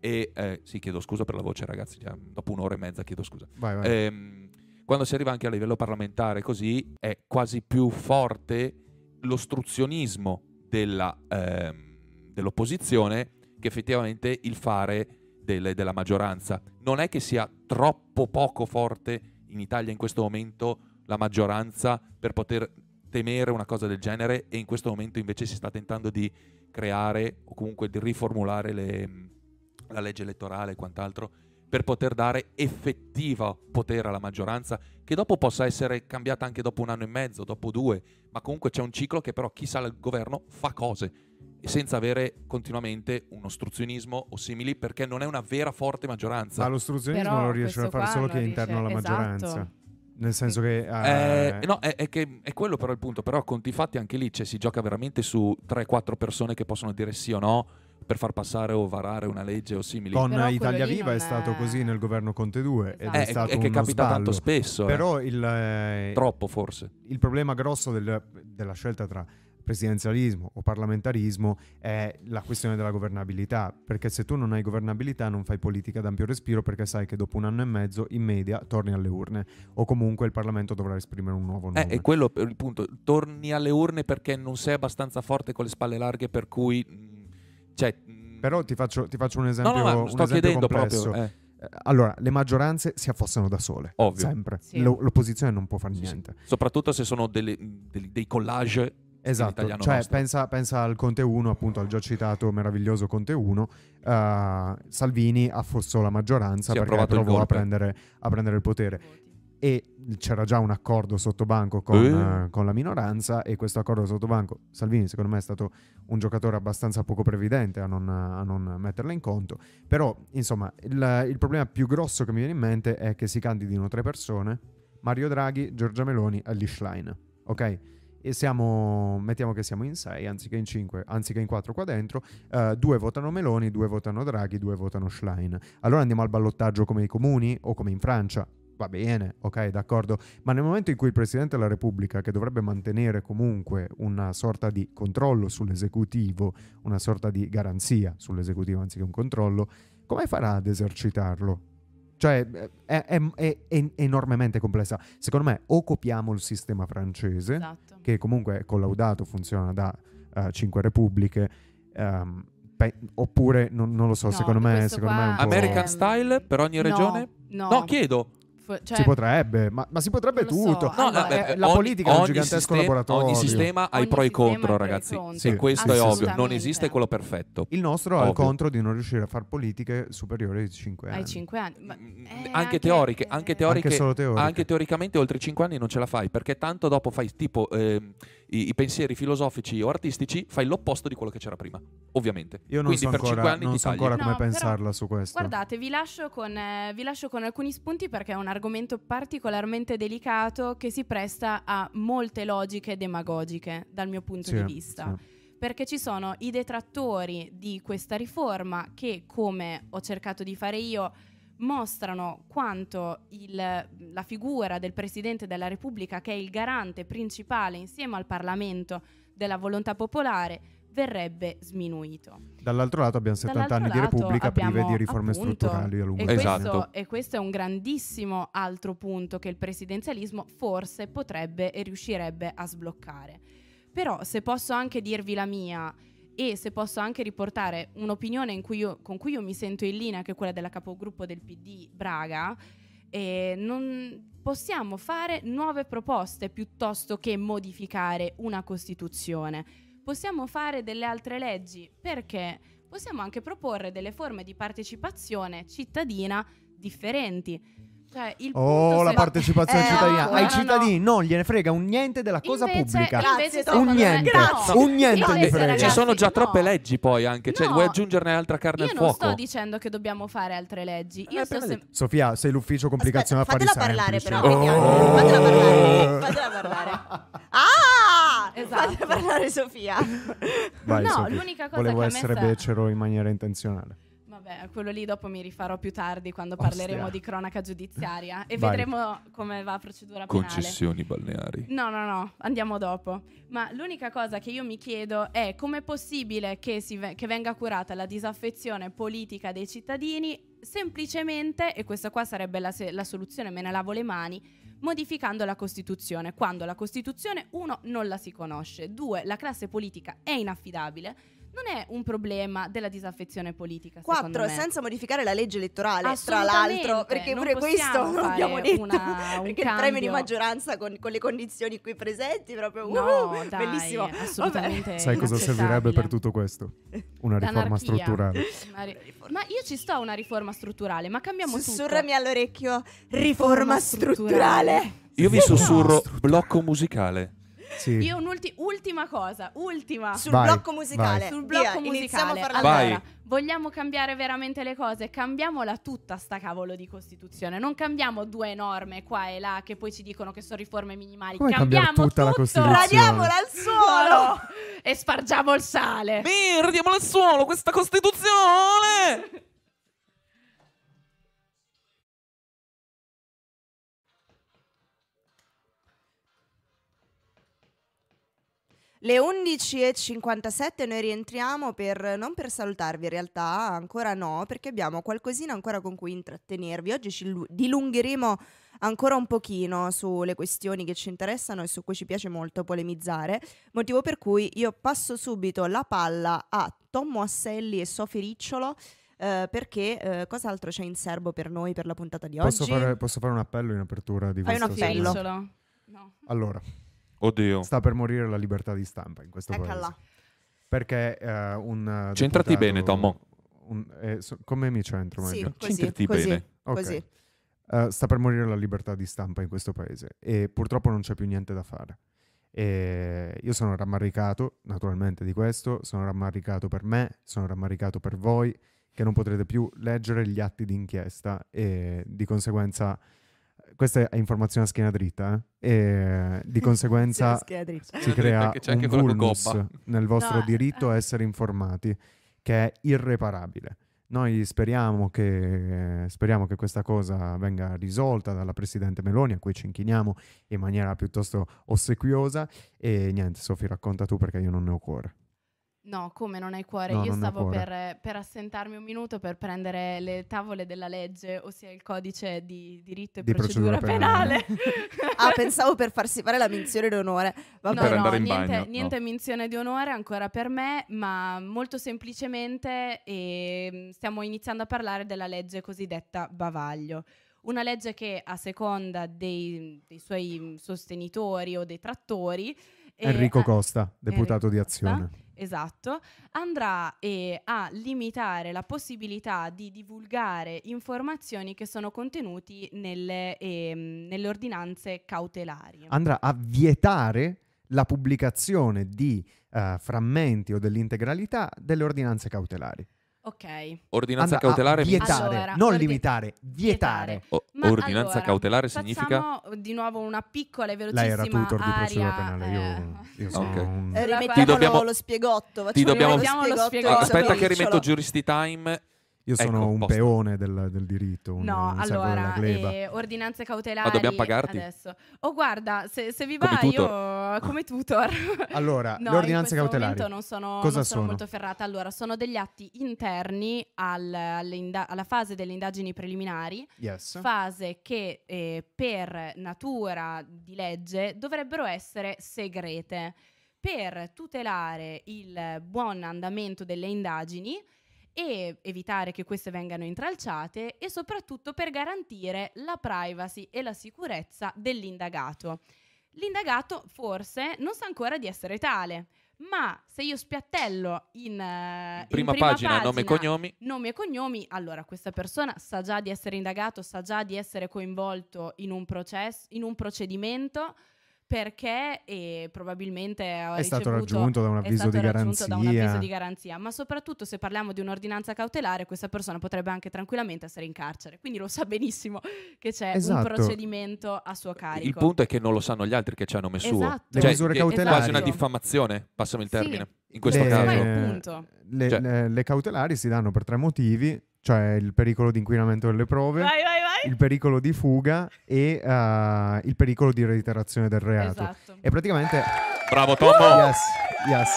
e eh, sì chiedo scusa per la voce ragazzi, già dopo un'ora e mezza chiedo scusa. Vai, vai. Ehm, quando si arriva anche a livello parlamentare così è quasi più forte l'ostruzionismo della, ehm, dell'opposizione che effettivamente il fare del- della maggioranza. Non è che sia troppo poco forte in Italia in questo momento la maggioranza per poter temere una cosa del genere e in questo momento invece si sta tentando di creare o comunque di riformulare le- la legge elettorale e quant'altro per poter dare effettivo potere alla maggioranza che dopo possa essere cambiata anche dopo un anno e mezzo, dopo due, ma comunque c'è un ciclo che però chi sale al governo fa cose senza avere continuamente un ostruzionismo o simili perché non è una vera forte maggioranza. Ma l'ostruzionismo Però lo riesce a fare solo chi è interno alla riesce- maggioranza. esatto. Nel senso che... Eh, eh, no, è, è che è quello però il punto, però conti fatti anche lì cioè, si gioca veramente su 3-4 persone che possono dire sì o no per far passare o varare una legge o simili. Con Però Italia Viva è non stato è- così nel governo Conte 2 ed Esatto. è Eh, stato è che capita tanto sballo. spesso. eh. Però il, eh, Troppo forse. il problema grosso del- della scelta tra presidenzialismo o parlamentarismo è la questione della governabilità, perché se tu non hai governabilità non fai politica d'ampio respiro perché sai che dopo un anno e mezzo in media torni alle urne o comunque il Parlamento dovrà esprimere un nuovo Eh, nome. è quello per il punto. Torni alle urne perché non sei abbastanza forte con le spalle larghe per cui... mh, Cioè, mh, Però ti faccio, ti faccio un no, esempio, no, ma un sto esempio chiedendo complesso. proprio... eh. Eh, Allora, le maggioranze si affossano da sole, Ovvio. sempre. Sì. Lo- l'opposizione non può fare Sì, sì. niente. Soprattutto se sono delle- dei collage Esatto, cioè nostro. pensa, pensa al Conte 1, appunto al già citato meraviglioso Conte 1, eh, Salvini affossò la maggioranza ha perché provò a prendere, a prendere il potere. e c'era già un accordo sottobanco con, Eh. eh, con la minoranza e questo accordo sottobanco Salvini secondo me è stato un giocatore abbastanza poco previdente a non, a non metterla in conto però insomma il, il problema più grosso che mi viene in mente è che si candidino tre persone Mario Draghi, Giorgia Meloni e Lee Schlein ok? E siamo, mettiamo che siamo in sei anziché in cinque, anziché in quattro qua dentro, eh, due votano Meloni, due votano Draghi, due votano Schlein. Allora andiamo al ballottaggio come i comuni o come in Francia. Va bene, ok, d'accordo. Ma nel momento in cui il Presidente della Repubblica, che dovrebbe mantenere comunque una sorta di controllo sull'esecutivo, una sorta di garanzia sull'esecutivo anziché un controllo, come farà ad esercitarlo? Cioè, è, è- è- è enormemente complessa. Secondo me, o copiamo il sistema francese, Esatto. che comunque è collaudato, funziona da eh, cinque repubbliche, ehm, pe- oppure non, non lo so, No, secondo me, secondo me è un qua- po'... American style per ogni regione? No, No, chiedo. Cioè, si potrebbe, ma, ma si potrebbe lo so. tutto. No, Ma vabbè, è- la ogni- politica è un ogni gigantesco sistema- laboratorio. Ogni sistema ha i pro e i i contro, i ragazzi. contro. Sì, questo è ovvio. Non esiste quello perfetto. Il nostro ha il contro di non riuscire a fare politiche superiori ai 5 anni. ai 5 anni. Ma- Mm, eh, anche teoriche, anche teoriche- Anche solo teoriche. Anche teoricamente oltre 5 anni non ce la fai perché tanto dopo fai tipo ehm, i, i pensieri filosofici o artistici, fai l'opposto di quello che c'era prima, ovviamente. Io non Quindi so per ancora, 5 anni non ti so tagli. ancora come No, però- pensarla su questo. Guardate, vi lascio, con, eh, vi lascio con alcuni spunti perché è un argomento particolarmente delicato che si presta a molte logiche demagogiche dal mio punto Sì, di vista. sì. Perché ci sono i detrattori di questa riforma che, come ho cercato di fare io, mostrano quanto il- la figura del Presidente della Repubblica, che è il garante principale insieme al Parlamento della volontà popolare, verrebbe sminuito. Dall'altro lato abbiamo 70 Dall'altro anni di Repubblica prive abbiamo, di riforme appunto, strutturali a lungo termine. Esatto. e questo è un grandissimo altro punto che il presidenzialismo forse potrebbe e riuscirebbe a sbloccare. Però se posso anche dirvi la mia e se posso anche riportare un'opinione in cui io- con cui io mi sento in linea, che è quella della capogruppo del PD Braga, eh, non possiamo fare nuove proposte piuttosto che modificare una Costituzione. Possiamo fare delle altre leggi perché possiamo anche proporre delle forme di partecipazione cittadina differenti. Cioè, il Oh, la partecipazione Eh, cittadina. no, Ai no, cittadini non gliene frega un niente della cosa Invece- pubblica. Grazie, invece. Un niente, no. un niente Invece, gli frega. Ci sono già no. troppe leggi poi anche, cioè No. vuoi aggiungerne altra carne Io al non fuoco? sto dicendo che dobbiamo fare altre leggi. Io Eh, sto sem-. Sofia, sei l'ufficio complicazione Aspetta, fatela parlare semplici. però, Oh. fatela parlare, fatela parlare. <laughs> Ah! Esatto. Fatela parlare Sofia. Vai, No, Sofia. l'unica cosa Volevo che essere sta- becero in maniera intenzionale. Vabbè, quello lì dopo mi rifarò più tardi quando Ostia. parleremo di cronaca giudiziaria e Vai. vedremo come va la procedura penale. Concessioni balneari. No, no, no, andiamo dopo. Ma l'unica cosa che io mi chiedo è com'è possibile che, si ve- che venga curata la disaffezione politica dei cittadini semplicemente, e questa qua sarebbe la, se- la soluzione, me ne lavo le mani, modificando la Costituzione, quando la Costituzione, uno, non la si conosce, due, la classe politica è inaffidabile, non è un problema della disaffezione politica. secondo Quattro, me. senza modificare la legge elettorale, tra l'altro, perché pure questo possiamo non fare abbiamo detto. una- un <laughs> perché il premio di cambio. maggioranza con, con le condizioni qui presenti, proprio No, uh, dai, bellissimo. assolutamente Sai cosa servirebbe per tutto questo? Una riforma L'anarchia. strutturale. Una ri- Ma io ci sto a una riforma strutturale, ma cambiamo Sussurrami tutto. all'orecchio, riforma Riforma strutturale. Io vi sussurro no. blocco musicale. Sì. Io un'ultima cosa, ultima. Sul Vai, blocco musicale. Sul Via, blocco iniziamo musicale. Allora, vogliamo cambiare veramente le cose? Cambiamola tutta sta cavolo di Costituzione. Non cambiamo due norme qua e là che poi ci dicono che sono riforme minimali. Come cambiamo tutta la tutto. Costituzione? Radiamola al suolo. E spargiamo il sale. Perdiamo al suolo questa Costituzione! <laughs> Le 11.57 noi rientriamo per, non per salutarvi in realtà, ancora no, perché abbiamo qualcosina ancora con cui intrattenervi. Oggi ci lu- dilungheremo ancora un pochino sulle questioni che ci interessano e su cui ci piace molto polemizzare, motivo per cui io passo subito la palla a Tommo Asselli e Sofì Ricciolo. eh, perché eh, cos'altro c'è in serbo per noi per la puntata di Posso oggi? fare, posso fare un appello in apertura di Fai un questo appello. segmento? Ricciolo. No. Allora, Oddio. sta per morire la libertà di stampa in questo Eccola. paese. Perché eh, un eh, Centrati deputato- bene, Tommo. un- eh, so- come mi centro Sì, così, Centrati così, bene. Ok. così. eh, sta per morire la libertà di stampa in questo paese e purtroppo non c'è più niente da fare. E io sono rammaricato naturalmente di questo, sono rammaricato per me, sono rammaricato per voi che non potrete più leggere gli atti di inchiesta e di conseguenza questa è informazione a schiena dritta eh? e di conseguenza si crea un vulnus nel vostro No, diritto a essere informati che è irreparabile. Noi speriamo che, speriamo che questa cosa venga risolta dalla Presidente Meloni, a cui ci inchiniamo in maniera piuttosto ossequiosa. E niente, Sofì, racconta tu perché io non ne ho cuore. No, come non hai cuore? No, Io stavo cuore. per, per assentarmi un minuto per prendere le tavole della legge, ossia il codice di diritto e Di procedura, procedura penale. penale. <laughs> Ah, pensavo per farsi fare la menzione d'onore. No, Vabbè, Per no, andare in niente, bagno, no. niente menzione di onore ancora per me, ma molto semplicemente ehm, stiamo iniziando a parlare della legge cosiddetta Bavaglio. Una legge che a seconda dei, dei suoi sostenitori o detrattori... eh, Enrico Costa, deputato Enrico di Costa, Azione. Esatto, andrà eh, a limitare la possibilità di divulgare informazioni che sono contenuti nelle, ehm, nelle ordinanze cautelari. Andrà a vietare la pubblicazione di eh, frammenti o dell'integralità delle ordinanze cautelari. Ok. Ordinanza Andrà a cautelare vietare, Allora, non ordi- limitare, vietare. O- Ma ordinanza allora, cautelare significa di nuovo una piccola e Lei velocissima era tutor di procedura penale, io, eh, io <laughs> sono Ok. un... Eh, Ti rimettiamolo dobbiamo- lo spiegotto. ti facciamo dobbiamo- lo Rimettiamo spiegotto. Aspetta che rimetto Juristi Time. Io sono Ecco, un posto. peone del, del diritto, un, No, un allora, eh, ordinanze cautelari. Ma dobbiamo pagarti? Adesso. Oh, guarda, se, se vi Come va, tutor. io come tutor. <laughs> Allora, No, le ordinanze cautelari. non sono, cosa non sono sono? molto ferrata. Allora, sono degli atti interni al- alla fase delle indagini preliminari, Yes. fase che eh, per natura di legge dovrebbero essere segrete per tutelare il buon andamento delle indagini e evitare che queste vengano intralciate e soprattutto per garantire la privacy e la sicurezza dell'indagato. L'indagato forse non sa ancora di essere tale, ma se io spiattello in, eh, in Prima, pagina, nome e cognomi. nomi e cognomi, allora questa persona sa già di essere indagato, sa già di essere coinvolto in un processo, in un procedimento perché eh, probabilmente È stato ricevuto- raggiunto da un è avviso stato di raggiunto da un avviso garanzia. di garanzia, ma soprattutto se parliamo di un'ordinanza cautelare, questa persona potrebbe anche tranquillamente essere in carcere, quindi lo sa benissimo che c'è un Esatto. procedimento a suo carico. Il punto è che non lo sanno gli altri che c'è a nome suo. Esatto. Le Cioè, misure cautelari- Quasi una diffamazione, passami il Sì. termine. In questo Le- caso. è il punto. Le, Cioè- le- le cautelari si danno per tre motivi, cioè il pericolo di inquinamento delle prove, Vai, vai, vai. Il pericolo di fuga e eh, il pericolo di reiterazione del reato. Esatto. E praticamente... Bravo Tommo! Yes, yes.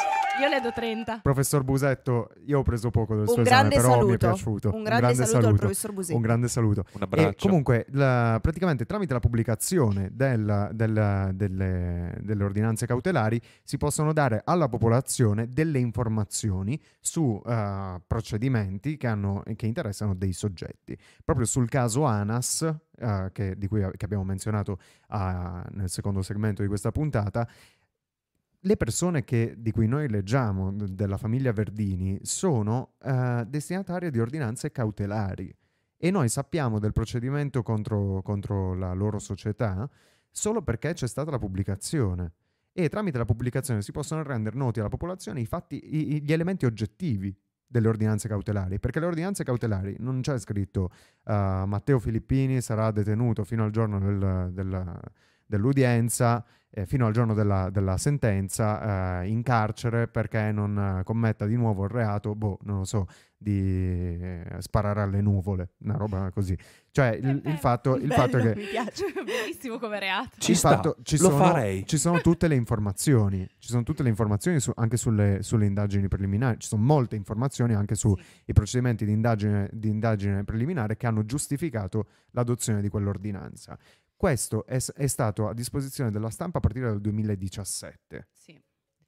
Io le do 30. Professor Busetto, io ho preso poco del suo Un esame, grande però mi è saluto. piaciuto. Un grande, saluto, al professor Busetti. Un grande saluto. Un E abbraccio. comunque, la- praticamente tramite la pubblicazione del- del- delle, delle ordinanze cautelari si possono dare alla popolazione delle informazioni su eh, procedimenti che, hanno- che interessano dei soggetti. Proprio sul caso ANAS, eh, che, di cui che abbiamo menzionato ah, nel secondo segmento di questa puntata, le persone che- di cui noi leggiamo, della famiglia Verdini, sono eh, destinatarie di ordinanze cautelari e noi sappiamo del procedimento contro, contro la loro società solo perché c'è stata la pubblicazione. E tramite la pubblicazione si possono rendere noti alla popolazione i fatti, i- gli elementi oggettivi delle ordinanze cautelari, perché le ordinanze cautelari non c'è scritto eh, Matteo Filippini sarà detenuto fino al giorno del- del- dell'udienza eh, fino al giorno della, della sentenza eh, in carcere perché non eh, commetta di nuovo il reato, boh, non lo so, di eh, sparare alle nuvole, una roba così. Cioè il, il fatto, il fatto è che mi piace. <laughs> Bellissimo come reato. Ci fatto- ci lo sono, farei. Ci sono tutte le informazioni, ci sono tutte le informazioni su- anche sulle, sulle indagini preliminari, ci sono molte informazioni anche sui Sì. procedimenti di indagine, di indagine preliminare che hanno giustificato l'adozione di quell'ordinanza. Questo è, è stato a disposizione della stampa a partire dal 2017 Sì.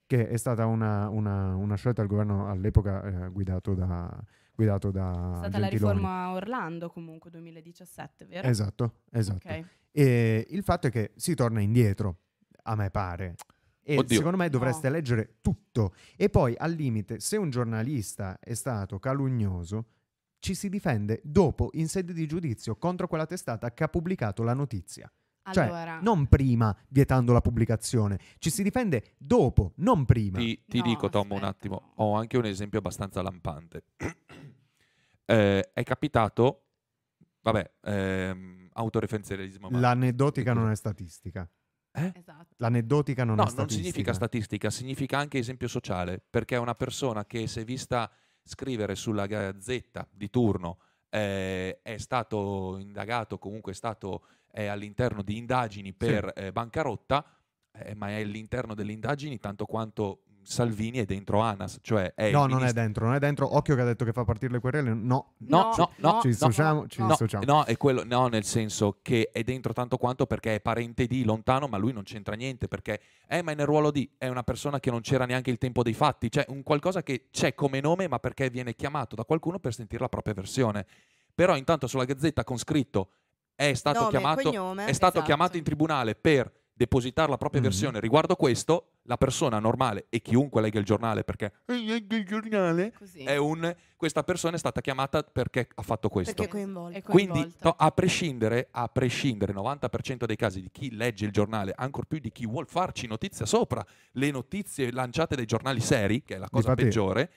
che è stata una, una- una scelta del governo all'epoca eh, guidato da, guidato da È stata la Gentiloni. riforma Orlando comunque 2017, vero? Esatto, esatto. Ok. E il fatto è che si torna indietro, a me pare. E Oddio. secondo me dovreste No. leggere tutto. E poi, al limite, se un giornalista è stato calunnoso, ci si difende dopo in sede di giudizio contro quella testata che ha pubblicato la notizia. Cioè, Allora, non prima vietando la pubblicazione, ci si difende dopo, non prima. Ti, ti No, dico, Tom, un aspetta, attimo, no. ho anche un esempio abbastanza lampante. <clears throat> Eh, è capitato, vabbè, ehm, autoreferenzialismo. L'aneddotica non è statistica. Eh? esatto. L'aneddotica non No, è non statistica. significa statistica, significa anche esempio sociale, perché è una persona che si è vista scrivere sulla gazzetta di turno eh, è stato indagato, comunque è stato è all'interno di indagini per eh, bancarotta, eh, ma è all'interno delle indagini tanto quanto Salvini è dentro ANAS, cioè è No, non è ministro- dentro, non è dentro. Occhio che ha detto che fa partire le querele. No, No, no, no, ci no, dissociamo, ci No, dissociamo. no, è quello, no, nel senso che è dentro tanto quanto perché è parente di lontano, ma lui non c'entra niente perché, eh, ma è nel ruolo di, è una persona che non c'era neanche il tempo dei fatti, cioè un qualcosa che c'è come nome, ma perché viene chiamato da qualcuno per sentire la propria versione. Però intanto sulla gazzetta con scritto è stato Nome, chiamato, cognome, è stato esatto. chiamato in tribunale per depositare la propria Mhm. versione riguardo questo, la persona normale e chiunque legga il giornale perché "Eh, leggo il giornale Così. è un questa persona è stata chiamata perché ha fatto questo. Perché. È Quindi coinvolta. no, a prescindere, a prescindere 90% dei casi di chi legge il giornale, ancor più di chi vuol farci notizia sopra le notizie lanciate dai giornali seri, che è la cosa Difatti- peggiore,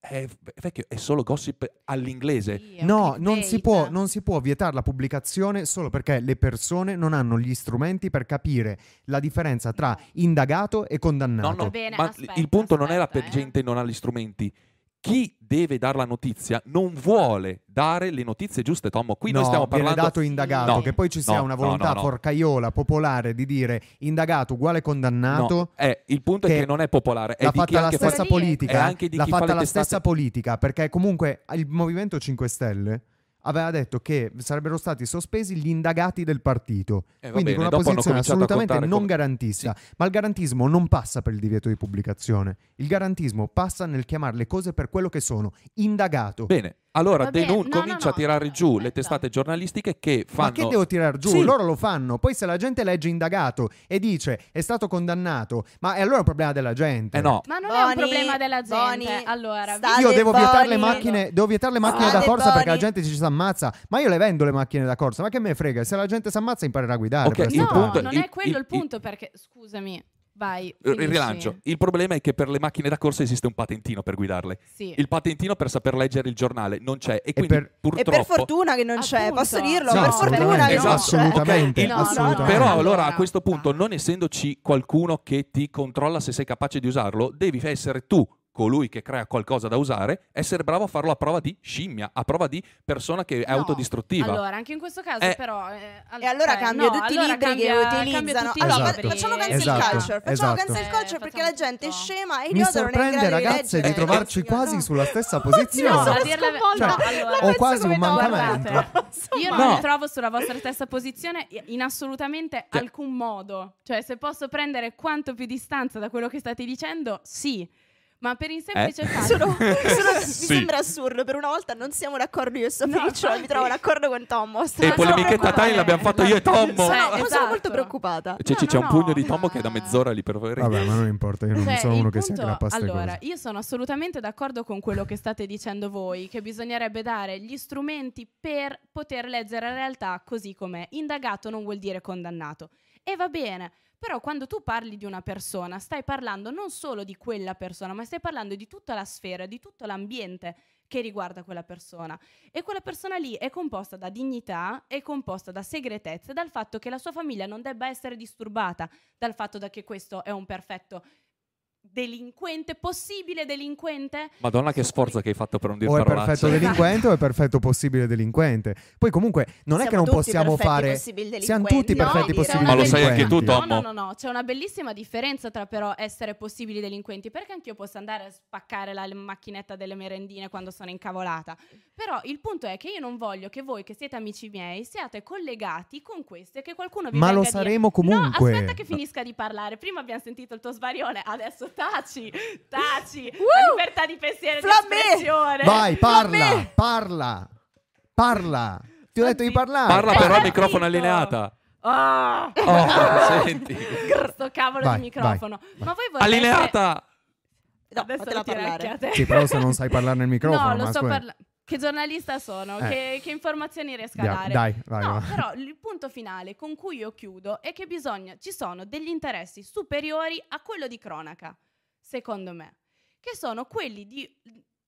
è, vecchio, è solo gossip all'inglese. Sì, No, non si, può, non si può vietare la pubblicazione solo perché le persone non hanno gli strumenti per capire la differenza tra indagato e condannato. No, no, bene, ma aspetta, il punto non è la aspetta, per eh. gente non ha gli strumenti. Chi deve dare la notizia non vuole dare le notizie giuste, Tommo. Qui noi No, stiamo viene parlando dato indagato, No, che poi ci sia no, una volontà no, no. forcaiola, popolare di dire indagato uguale condannato. No, eh, il punto è che che non è popolare, è L'ha di chi fatta la anche fa- stessa è- politica. è anche di L'ha chi fa fatta le la testate- stessa politica, perché comunque il Movimento 5 Stelle aveva detto che sarebbero stati sospesi gli indagati del partito. Eh, Quindi bene, con una dopo posizione assolutamente non come- garantista. Ma il garantismo non passa per il divieto di pubblicazione. Il garantismo passa nel chiamare le cose per quello che sono. Indagato. Bene, allora Va bene, denun- no, no, comincia no, a tirare giù aspetta. le testate giornalistiche che fanno... Ma che devo tirare giù? Sì. Loro lo fanno. Poi se la gente legge indagato e dice è stato condannato, ma è allora un problema della gente. Eh no, Ma non è un Boni, problema della gente. Boni, allora, Io devo vietare le macchine, devo vietare le macchine da corsa perché la gente ci si ammazza. Ma io le vendo le macchine da corsa. Ma che me frega? Se la gente si ammazza, imparerà a guidare. Ok, per il no, punto- non il- è quello il, il- punto perché scusami, vai. il finisci. rilancio. Il problema è che per le macchine da corsa esiste un patentino per guidarle. Sì. Il patentino per saper leggere il giornale non c'è e quindi per- E purtroppo... per fortuna che non c'è, Appunto. posso dirlo? No, per assolutamente, fortuna che non esatto, c'è. assolutamente, Ok, il- No, no, no, assolutamente. Però allora a questo punto, non essendoci qualcuno che ti controlla se sei capace di usarlo, devi essere tu colui che crea qualcosa da usare, essere bravo a farlo a prova di scimmia, a prova di persona che è No, autodistruttiva. Allora, anche in questo caso, Eh. però. eh, E allora cioè, cambia no, tutti allora i libri cambia- che utilizzano. tutti i Allora, Esatto. fa- facciamo cancel Esatto, culture. Facciamo esatto. cancel Eh, culture perché la gente è scema e Mi è in sorprende, grado di ragazze, di leggere. trovarci quasi no. sulla stessa posizione. sono a dirla- no, Cioè, ho quasi un no, mancamento. Io No. non mi trovo sulla vostra stessa posizione in assolutamente Cioè- alcun modo. Cioè, se posso prendere quanto più distanza da quello che state dicendo, sì. Ma per il semplice Eh? <laughs> fatto... Sono- <laughs> sono- Sì. Mi sembra assurdo, per una volta non siamo d'accordo io e Sofia No, Ricciolo, mi trovo d'accordo con Tommo. E Sono- polemichetta time l'abbiamo fatto io e Tommo. sono, Cioè, sono esatto. molto preoccupata. Cioè, No, c'è no, un pugno no, di Tommo che è da mezz'ora lì per favore. Vabbè, ma non importa, io non Cioè, sono uno che si punto- aggrappa a Allora, cose. io sono assolutamente d'accordo con quello che state dicendo voi, che bisognerebbe dare gli strumenti per poter leggere la realtà così com'è. Indagato non vuol dire condannato. E va bene, però quando tu parli di una persona, stai parlando non solo di quella persona, ma stai parlando di tutta la sfera, di tutto l'ambiente che riguarda quella persona. E quella persona lì è composta da dignità, è composta da segretezze, dal fatto che la sua famiglia non debba essere disturbata, dal fatto che questo è un perfetto delinquente, possibile delinquente. Madonna che sforzo che hai fatto per non dire O è parolacce. perfetto delinquente o è perfetto possibile delinquente. Poi comunque non è che Siamo non possiamo fare... Siamo tutti no? perfetti possibili Ma lo sai anche tu, delinquenti. Tom. No, no, no, no, c'è una bellissima differenza tra però essere possibili delinquenti, perché anch'io posso andare a spaccare la macchinetta delle merendine quando sono incavolata. Però il punto è che io non voglio che voi che siete amici miei siate collegati con queste che qualcuno vi Ma venga lo a dire- saremo comunque. No, aspetta che finisca di parlare. Prima abbiamo sentito il tuo svarione, adesso taci, taci. La libertà di pensiero e di Flamme! espressione. Vai, parla, Flamme! parla, parla. Ti ho detto di parlare. Parla però al microfono allineata. Ah! Oh, <laughs> senti. Sto cavolo Vai, di microfono. Ma voi vorrete... Allineata! No, Adesso lo tirare. Sì, però se non sai parlare nel microfono, No, lo sto parlando. Che giornalista sono, Eh. che, che informazioni riesco a dare. dai, vai, no, vai. però il punto finale con cui io chiudo è che bisogna, ci sono degli interessi superiori a quello di cronaca, secondo me, che sono quelli di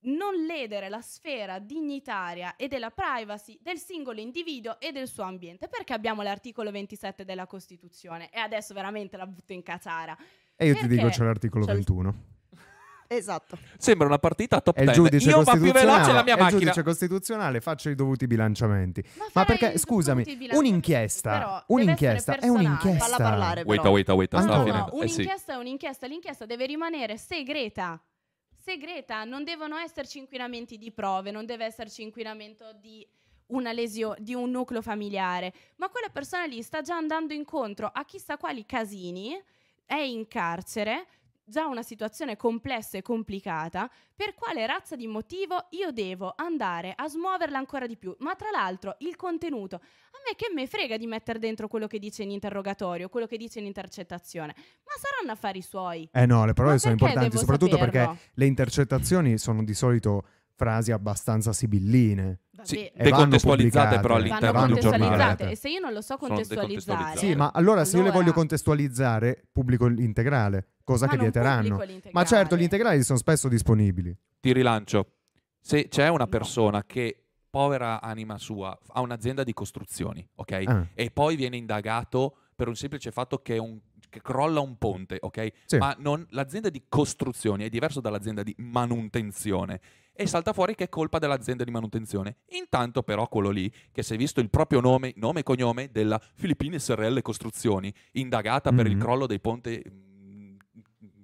non ledere la sfera dignitaria e della privacy del singolo individuo e del suo ambiente, perché abbiamo l'articolo 27 della Costituzione e adesso veramente la butto in caciara. E io ti Perché? dico c'è l'articolo C'è il- 21. Esatto. Sembra una partita top È il 10. giudice Io va più veloce costituzionale, la mia è macchina. giudice costituzionale, faccio i dovuti bilanciamenti. Ma, Ma perché, scusami, un'inchiesta, un'inchiesta è un'inchiesta. Falla parlare Wait, però. wait, wait, finendo. No, Eh sì. un'inchiesta è un'inchiesta, l'inchiesta deve rimanere segreta. Segreta, non devono esserci inquinamenti di prove, non deve esserci inquinamento di una lesio- di un nucleo familiare, ma quella persona lì sta già andando incontro a chissà quali casini, è in carcere, già una situazione complessa e complicata, per quale razza di motivo io devo andare a smuoverla ancora di più? Ma tra l'altro il contenuto, a me che me frega di mettere dentro quello che dice in interrogatorio, quello che dice in intercettazione, ma saranno affari suoi. Eh no, le parole Ma sono importanti, soprattutto saperlo? perché le intercettazioni sono di solito frasi abbastanza sibilline. Sì, E decontestualizzate però all'interno vanno di un contestualizzate giornale. e se io non lo so contestualizzare. Sì, ma allora se io le voglio allora- contestualizzare, pubblico l'integrale, cosa ma che vieteranno. Ma certo, gli integrali sono spesso disponibili. Ti rilancio. Se c'è una No. persona che, povera anima sua, ha un'azienda di costruzioni, ok? Ah, E poi viene indagato per un semplice fatto che, è un- che crolla un ponte, ok? Sì. Ma non- l'azienda di costruzioni è diverso dall'azienda di manutenzione. E salta fuori che è colpa dell'azienda di manutenzione. Intanto, però, quello lì, che si è visto il proprio nome, nome e cognome della Filippine SRL Costruzioni, indagata per il Mhm. crollo dei ponte. mm,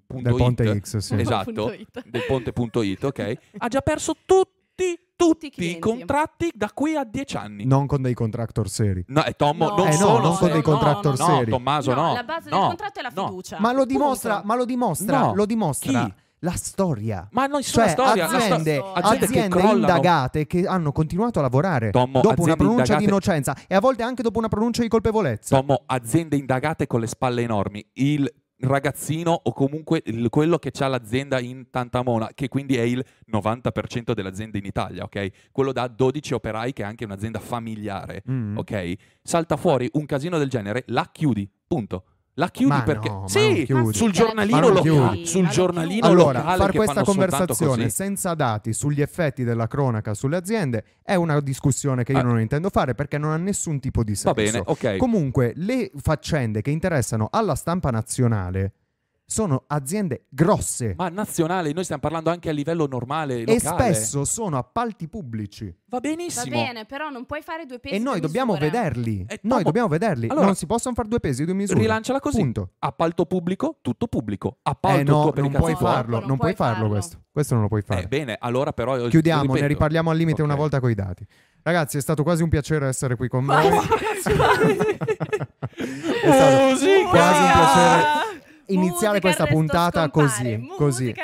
punto del Ponte it, X, sì. Esatto, Punto it. del ponte.it, ok? <laughs> Ha già perso tutti, tutti i i contratti da qui a dieci anni. Non con dei contractor seri. No, e Tommo, No. non Eh no, sono non con dei contractor no, seri. No, Tommaso, no. la base no, del contratto è la no. fiducia. Ma lo dimostra, Punto. ma lo dimostra, No. lo dimostra Chi? La storia. Ma nessuna Cioè, storia. la sto- aziende, aziende aziende che aziende indagate che hanno continuato a lavorare Tommo, dopo una aziende pronuncia indagate- di innocenza e a volte anche dopo una pronuncia di colpevolezza. Tommo, aziende indagate con le spalle enormi. Il ragazzino o comunque il- quello che ha l'azienda in Tantamona, che quindi è il 90% delle aziende in Italia, ok? Quello da 12 operai che è anche un'azienda familiare, Mm. ok? Salta fuori un casino del genere, la chiudi, punto. La chiudi Ma perché no, sì, chiudi. sul giornalino locale, chiudi. sul giornalino. Allora, locale far questa conversazione senza dati sugli effetti della cronaca sulle aziende è una discussione che io Ah. non intendo fare perché non ha nessun tipo di senso. Va bene, ok. Comunque, le faccende che interessano alla stampa nazionale sono aziende grosse Ma nazionale, noi stiamo parlando anche a livello normale, e locale. spesso sono appalti pubblici Va Va benissimo. bene, però non puoi fare due pesi e e noi due dobbiamo misure. vederli. Eh, noi Tomo, dobbiamo vederli. allora- non si possono fare due pesi e due misure. Rilanciala così. Punto. Appalto pubblico, tutto pubblico. Appalto Eh no, non puoi farlo, non non puoi farlo farlo. questo. Questo non lo puoi fare. Eh, bene, allora però io Chiudiamo, ripeto. ne riparliamo al limite una Ok. volta con i dati. Ragazzi, è stato quasi un piacere essere qui con voi. <laughs> è stato Musica! quasi un piacere iniziare Musica questa puntata scompare, così, così.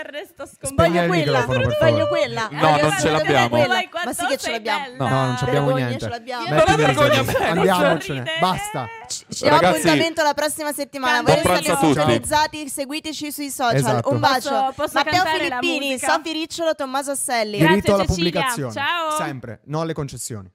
Voglio quella, voglio quella. No, voglio non ce l'abbiamo. Ma sì che ce l'abbiamo. bella. No, non niente. ce l'abbiamo. Non è Mettili vergogna me, non Andiamocene. Basta. Ci diamo appuntamento la prossima settimana. Voi restate sintonizzati, seguiteci sui social. Esatto. Un bacio. Posso- posso Matteo Filippini? Sofì Ricciolo, Tommaso Asselli. Grazie, Diritto alla Cecilia. pubblicazione. Ciao. Sempre, no alle concessioni.